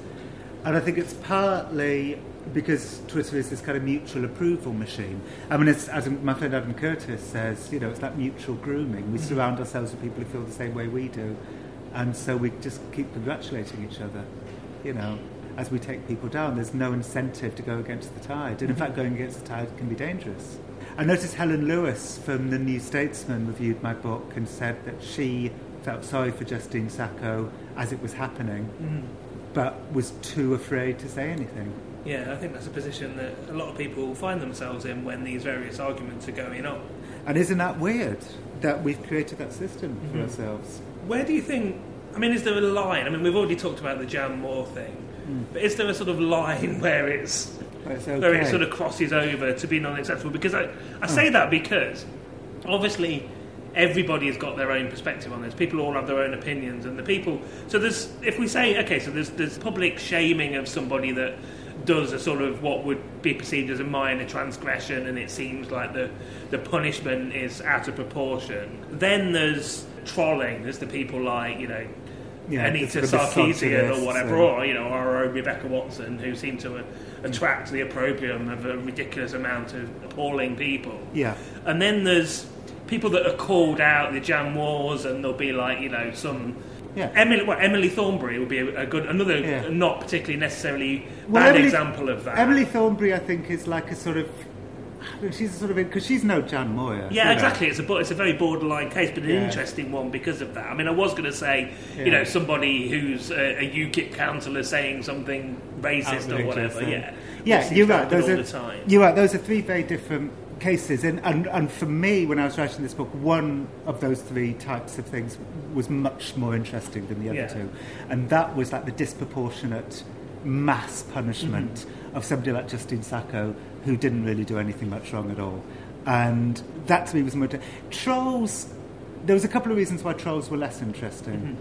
And I think it's partly because Twitter is this kind of mutual approval machine. I mean, it's, as my friend Adam Curtis says, you know, it's like mutual grooming. We mm-hmm. surround ourselves with people who feel the same way we do. And so we just keep congratulating each other, you know. As we take people down, there's no incentive to go against the tide. And in fact, going against the tide can be dangerous. I noticed Helen Lewis from the New Statesman reviewed my book and said that she felt sorry for Justine Sacco as it was happening, but was too afraid to say anything. Yeah, I think that's a position that a lot of people find themselves in when these various arguments are going on. And isn't that weird that we've created that system for Mhm. ourselves? Where do you think? I mean, is there a line? I mean, we've already talked about the Jan Moir thing, but is there a sort of line where it's Where it's where it sort of crosses over to be non-acceptable? Because I, I say hmm. that because obviously everybody has got their own perspective on this. People all have their own opinions, and the people. So there's if we say okay, so there's there's public shaming of somebody that does a sort of what would be perceived as a minor transgression, and it seems like the the punishment is out of proportion. Then there's trolling. There's the people like you know. Yeah, Anita Sarkeesian or whatever, or you know, our own Rebecca Watson, who seem to attract the opprobrium of a ridiculous amount of appalling people. Yeah. And then there's people that are called out, the Jan Wars, and there'll be like, you know, some. Yeah. Emily, well, Emily Thornberry would be a, a good, another Yeah. not particularly necessarily Well, bad Emily- example of that. Emily Thornberry, I think, is like a sort of. She's a sort of because she's no Jan Moir. Yeah, you know. exactly. It's a it's a very borderline case, but an Yeah. interesting one because of that. I mean, I was going to say, you know, somebody who's a, a UKIP councillor saying something racist or whatever. Yeah, yeah, you're right. Those all are the time. you're right. Those are three very different cases, and, and and for me, when I was writing this book, one of those three types of things was much more interesting than the other Yeah. two, and that was like the disproportionate mass punishment Mm-hmm. of somebody like Justine Sacco, who didn't really do anything much wrong at all, and that to me was more. Trolls. There was a couple of reasons why trolls were less interesting.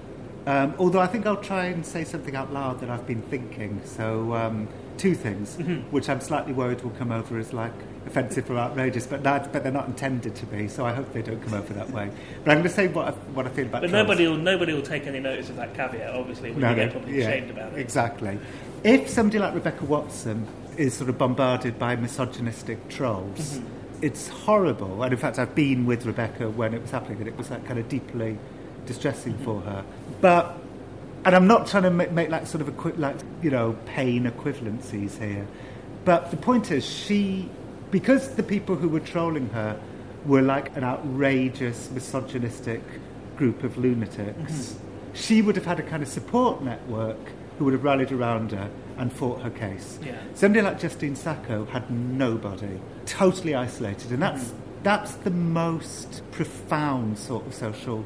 Um, although I think I'll try and say something out loud that I've been thinking. So, um, two things, which I'm slightly worried will come over as like offensive or outrageous, but that, but they're not intended to be. So I hope they don't come over that way. But I'm going to say what I, what I feel about. But trolls. nobody will nobody will take any notice of that caveat. Obviously, when you get publicly yeah, shamed about it. Exactly. If somebody like Rebecca Watson is sort of bombarded by misogynistic trolls, Mm-hmm. it's horrible. And in fact, I've been with Rebecca when it was happening, and it was like kind of deeply distressing Mm-hmm. for her. But and I'm not trying to make, make like sort of equi- like you know pain equivalencies here. But the point is, she because the people who were trolling her were like an outrageous misogynistic group of lunatics. She would have had a kind of support network who would have rallied around her and fought her case. Yeah. Somebody like Justine Sacco had nobody, totally isolated, and that's mm. that's the most profound sort of social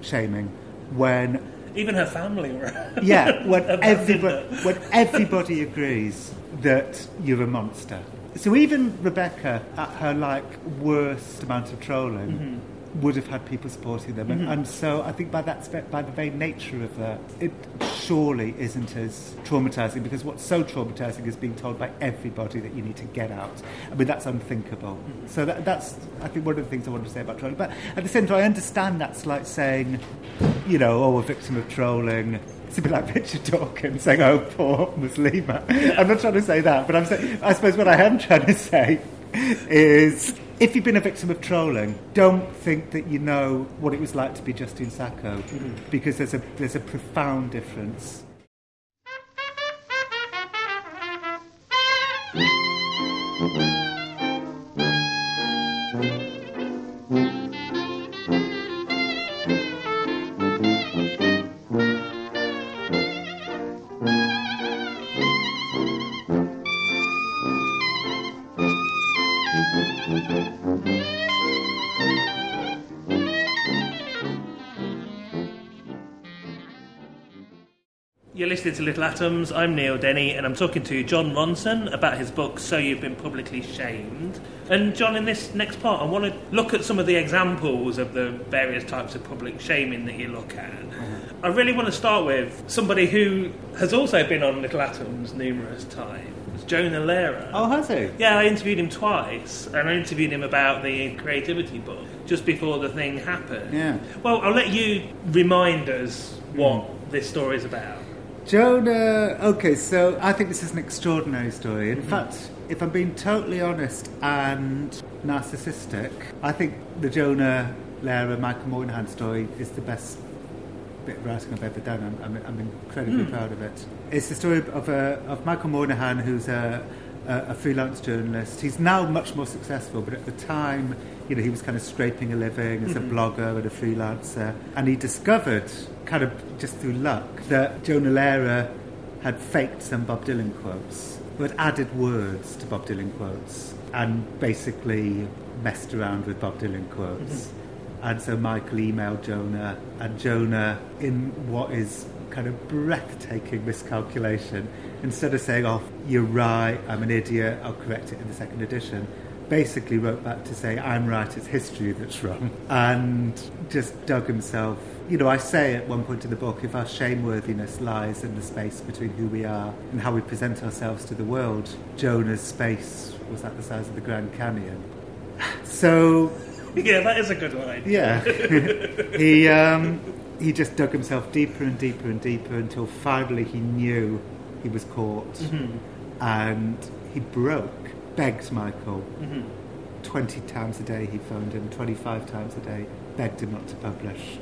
shaming when Even her family were. yeah, when everybody, when everybody agrees that you're a monster. So even Rebecca, at her like worst amount of trolling, mm-hmm. Would have had people supporting them. And, mm-hmm. and so I think by that by the very nature of that, it surely isn't as traumatizing because what's so traumatizing is being told by everybody that you need to get out. I mean, that's unthinkable. Mm-hmm. So that, that's, I think, one of the things I want to say about trolling. But at the same time, I understand that's like saying, you know, oh, a victim of trolling. It's a bit like Richard Dawkins saying, oh, poor Muslima. I'm not trying to say that, but I'm saying, I suppose what I am trying to say is if you've been a victim of trolling, don't think that you know what it was like to be Justine Sacco, mm-hmm. because there's a, there's a profound difference. You're to Little Atoms. I'm Neil Denny, and I'm talking to Jon Ronson about his book "So You've Been Publicly Shamed." And Jon, in this next part, I want to look at some of the examples of the various types of public shaming that you look at. Mm-hmm. I really want to start with somebody who has also been on Little Atoms numerous times, Jonah Lehrer. Oh, has he? Yeah, I interviewed him twice, and I interviewed him about the creativity book just before the thing happened. Yeah. Well, I'll let you remind us what hmm. this story is about. Jonah, okay, so I think this is an extraordinary story. In fact, if I'm being totally honest and narcissistic, I think the Jonah Lehrer Michael Moynihan story is the best bit of writing I've ever done. I'm, I'm, I'm incredibly Hmm. proud of it. It's the story of, a, of Michael Moynihan, who's a, a, a freelance journalist. He's now much more successful, but at the time, you know, he was kind of scraping a living as Mhm. a blogger and a freelancer. And he discovered, kind of just through luck, that Jonah Lehrer had faked some Bob Dylan quotes, but added words to Bob Dylan quotes, and basically messed around with Bob Dylan quotes. Mm-hmm. And so Michael emailed Jonah, and Jonah, in what is kind of breathtaking miscalculation, instead of saying, Oh, you're right, I'm an idiot, I'll correct it in the second edition, basically wrote back to say, I'm right, it's history that's wrong. And just dug himself. You know, I say at one point in the book, if our shameworthiness lies in the space between who we are and how we present ourselves to the world, Jonah's space was at the size of the Grand Canyon. So Yeah, that is a good line. yeah. he um, he just dug himself deeper and deeper and deeper until finally he knew he was caught, Mhm. and he broke. Begged Michael. Mhm. Twenty times a day he phoned him. Twenty-five times a day begged him not to publish.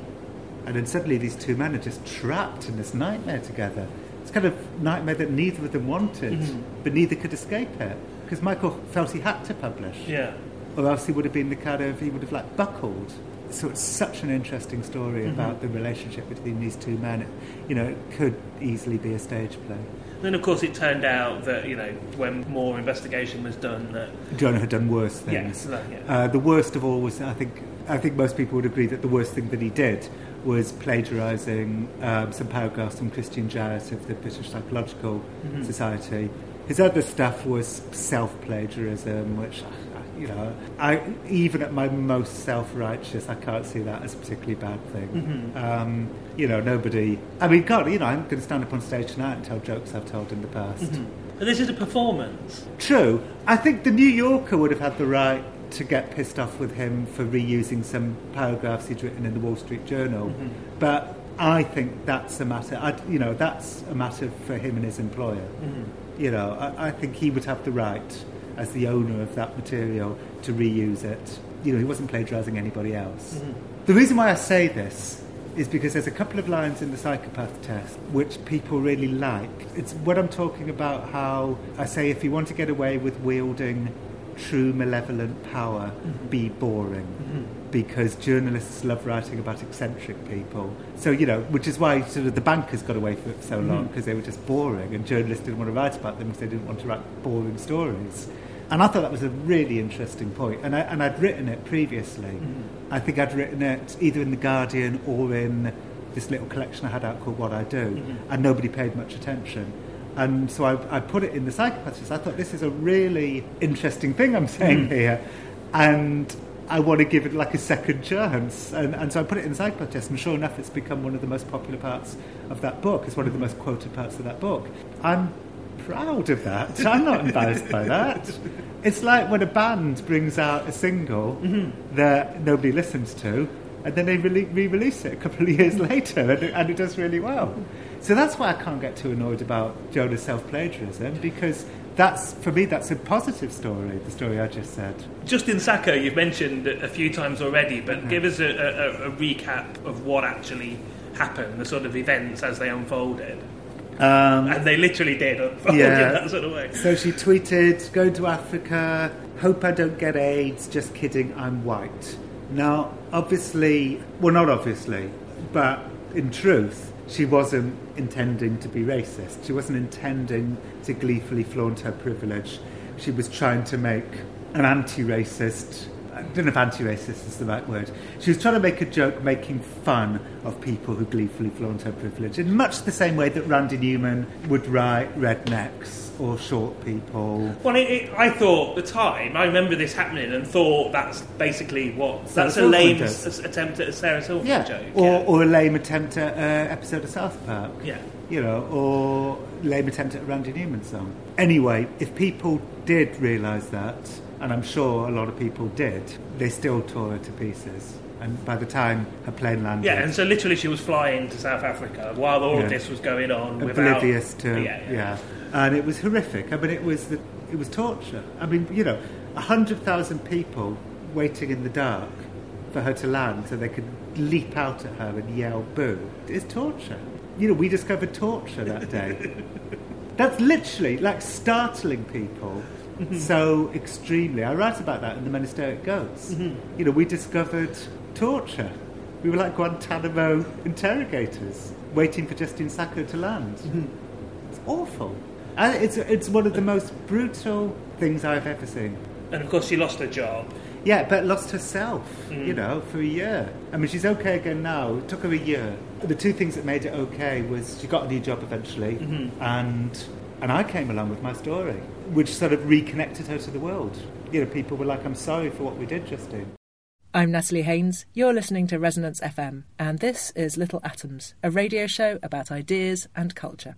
And then suddenly these two men are just trapped in this nightmare together. It's kind of nightmare that neither of them wanted, Mhm. but neither could escape it because Michael felt he had to publish Yeah. or else he would have been the kind of he would have like buckled. So it's such an interesting story Mhm. about the relationship between these two men. It, you know, it could easily be a stage play. Then, of course, it turned out that you know when more investigation was done, that Jonah had done worse things. Yes, that- yeah. uh, the worst of all was, I think, I think most people would agree that the worst thing that he did was plagiarising um, some paragraphs from Christian Jarrett of the British Psychological Mhm. Society. His other stuff was self-plagiarism, which, uh, you know, I even at my most self-righteous, I can't see that as a particularly bad thing. Mhm. Um, you know, nobody. I mean, God, you know, I'm going to stand up on stage tonight and tell jokes I've told in the past. Mhm. But this is a performance. True. I think the New Yorker would have had the right to get pissed off with him for reusing some paragraphs he'd written in the Wall Street Journal. Mhm. But I think that's a matter. I, you know, that's a matter for him and his employer. Mhm. You know, I, I think he would have the right, as the owner of that material, to reuse it. You know, he wasn't plagiarising anybody else. Mhm. The reason why I say this is because there's a couple of lines in the psychopath test which people really like. It's what I'm talking about how I say if you want to get away with wielding true malevolent power, Mhm. be boring. Mhm. Because journalists love writing about eccentric people. So, you know, which is why sort of the bankers got away it so long, Mhm. because they were just boring, and journalists didn't want to write about them because they didn't want to write boring stories. And I thought that was a really interesting point. and, I, and I'd written it previously. Mhm. I think I'd written it either in The Guardian or in this little collection I had out called What I Do, Mhm. and nobody paid much attention. And so I, I put it in the psychopaths. I thought this is a really interesting thing I'm saying Mhm. here. And I want to give it like a second chance. And, and so I put it in the cycle test, and sure enough, it's become one of the most popular parts of that book. It's one of the most quoted parts of that book. I'm proud of that. I'm not embarrassed by that. It's like when a band brings out a single Mm-hmm. that nobody listens to, and then they re release it a couple of years later, and it, and it does really well. So that's why I can't get too annoyed about Jonah's self plagiarism, because that's, for me, that's a positive story, the story I just said. Justine Sacco, you've mentioned a few times already, but give us a, a, a recap of what actually happened, the sort of events as they unfolded. Um, and they literally did unfold Yeah. in that sort of way. So she tweeted, go to Africa, hope I don't get AIDS, just kidding, I'm white. Now, obviously, well, not obviously, but in truth, she wasn't intending to be racist. She wasn't intending to gleefully flaunt her privilege. She was trying to make an anti racist. I don't know if anti racist is the right word. She was trying to make a joke making fun of people who gleefully flaunt her privilege in much the same way that Randy Newman would write rednecks or short people. Well, it, it, I thought at the time, I remember this happening and thought that's basically what. Sarah That's a lame does. attempt at a Sarah Silverman Yeah, joke. or, or a lame attempt at an episode of South Park. Yeah. You know, or lame attempt at a Randy Newman song. Anyway, if people did realise that, and I'm sure a lot of people did, they still tore her to pieces. And by the time her plane landed, Yeah, and so literally she was flying to South Africa while all Yeah. of this was going on. without- oblivious to Yeah, yeah, yeah. and it was horrific. I mean, it was the, it was torture. I mean, you know, a hundred thousand people waiting in the dark for her to land so they could leap out at her and yell "boo" is torture. You know, we discovered torture that day. That's literally like startling people Mm-hmm. so extremely. I write about that in the Men Who Stare at Goats. Mm-hmm. You know, we discovered torture. We were like Guantanamo interrogators, waiting for Justine Sacco to land. Mm-hmm. It's awful. And it's, it's one of the most brutal things I've ever seen. And of course, she lost her job. Yeah, but lost herself, mm. you know, for a year. I mean, she's okay again now. It took her a year. The two things that made it okay was she got a new job eventually, and and I came along with my story, which sort of reconnected her to the world. You know, people were like, "I'm sorry for what we did, Justine." I'm Natalie Haynes. You're listening to Resonance FM, and this is Little Atoms, a radio show about ideas and culture.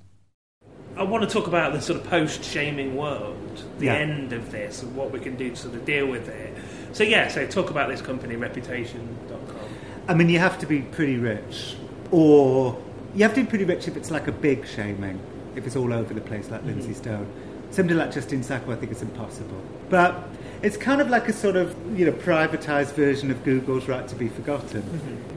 I want to talk about the sort of post-shaming world, the Yeah. end of this, and what we can do to sort of deal with it. So yeah, so talk about this company, Reputation.com. I mean, you have to be pretty rich, or you have to be pretty rich if it's like a big shaming, if it's all over the place like Lindsay Stone. Somebody like Justine Sacco, I think it's impossible. But it's kind of like a sort of you know privatized version of Google's right to be forgotten.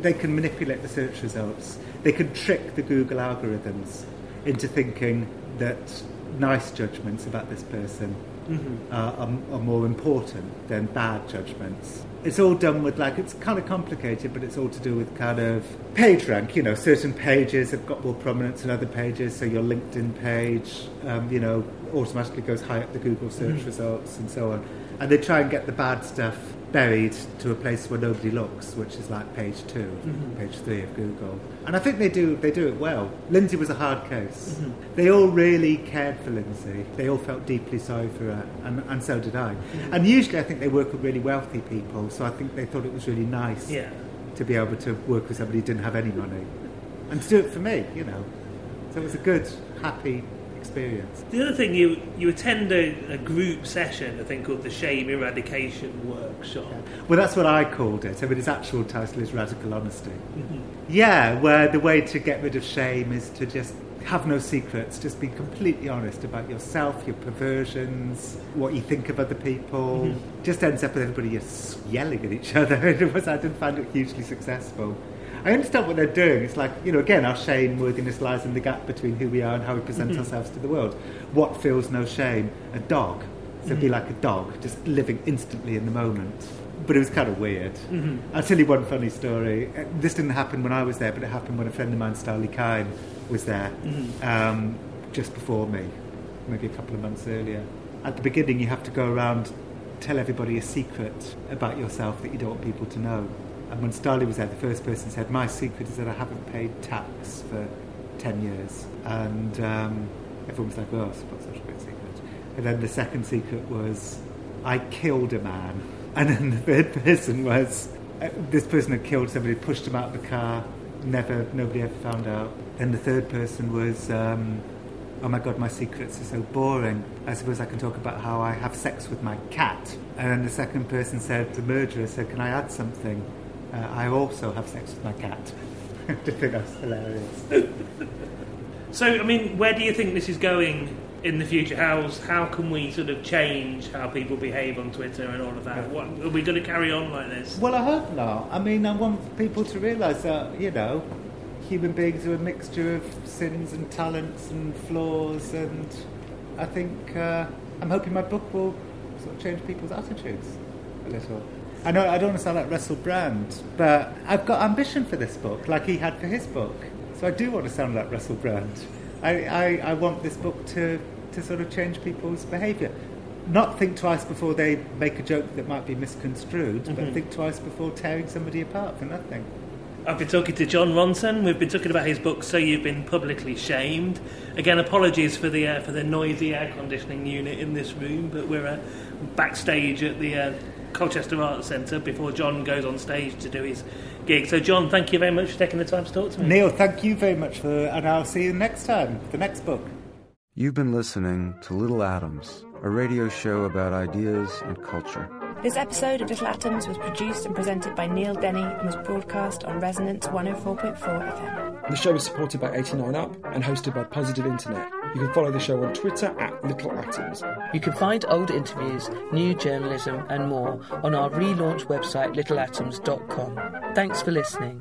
They can manipulate the search results. They can trick the Google algorithms into thinking that nice judgments about this person Mm-hmm. are, are, are more important than bad judgments. It's all done with like it's kind of complicated, but it's all to do with kind of page rank. You know, certain pages have got more prominence than other pages, so your LinkedIn page, um, you know, automatically goes high up the Google search Mhm. results and so on. And they try and get the bad stuff buried to a place where nobody looks, which is like page 2 Mhm. page three of Google. And I think they do they do it well. Lindsay was a hard case. Mhm. They all really cared for Lindsay. They all felt deeply sorry for her, and, and so did I. Mhm. And usually, I think they work with really wealthy people, so I think they thought it was really nice Yeah. to be able to work with somebody who didn't have any money, and to do it for me, you know. So it was a good, happy experience. The other thing, you you attend a, a group session, I think, called the Shame Eradication Workshop. Well, that's what I called it. I mean, its actual title is Radical Honesty. Mhm. Yeah, where the way to get rid of shame is to just have no secrets, just be completely honest about yourself, your perversions, what you think of other people. Mhm. Just ends up with everybody just yelling at each other. It was, I didn't find it hugely successful. I understand what they're doing. It's like, you know, again, our shame worthiness lies in the gap between who we are and how we present Mhm. ourselves to the world. What feels no shame? A dog. So be Mhm. like a dog, just living instantly in the moment. But it was kind of weird. Mhm. I'll tell you one funny story. Uh, This didn't happen when I was there, but it happened when a friend of mine, Starlee Kine, was there Mhm. um, just before me, maybe a couple of months earlier. At the beginning, you have to go around, tell everybody a secret about yourself that you don't want people to know. And when Starlee was there, the first person said, My secret is that I haven't paid tax for 10 years. And um, everyone was like, Oh, I suppose such a good secret. And then the second secret was, I killed a man. And then the third person was uh, this person had killed somebody, pushed him out of the car, never, nobody ever found out. Then the third person was, um, oh my god, my secrets are so boring. I suppose I can talk about how I have sex with my cat. And then the second person said, the murderer said, can I add something? Uh, I also have sex with my cat. I think that's hilarious. So, I mean, where do you think this is going in the future? How's, how can we sort of change how people behave on Twitter and all of that? What, are we going to carry on like this? Well, I hope not. I mean, I want people to realise that, you know, human beings are a mixture of sins and talents and flaws, and I think uh, I'm hoping my book will sort of change people's attitudes a little. I know I don't want to sound like Russell Brand, but I've got ambition for this book, like he had for his book. So I do want to sound like Russell Brand. I, I, I want this book to, to sort of change people's behaviour. Not think twice before they make a joke that might be misconstrued, Mhm. but think twice before tearing somebody apart for nothing. I've been talking to Jon Ronson. We've been talking about his book, So You've Been Publicly Shamed. Again, apologies for the uh, for the noisy air conditioning unit in this room, but we're uh, backstage at the uh, Colchester Arts Centre before Jon goes on stage to do his gig. So, Jon, thank you very much for taking the time to talk to me. Neil, thank you very much for, and I'll see you next time, the next book. You've been listening to Little Atoms, a radio show about ideas and culture. This episode of Little Atoms was produced and presented by Neil Denny and was broadcast on Resonance 104.4 FM. The show is supported by 89UP and hosted by Positive Internet. You can follow the show on Twitter at Little Atoms. You can find old interviews, new journalism, and more on our relaunch website, littleatoms.com. Thanks for listening.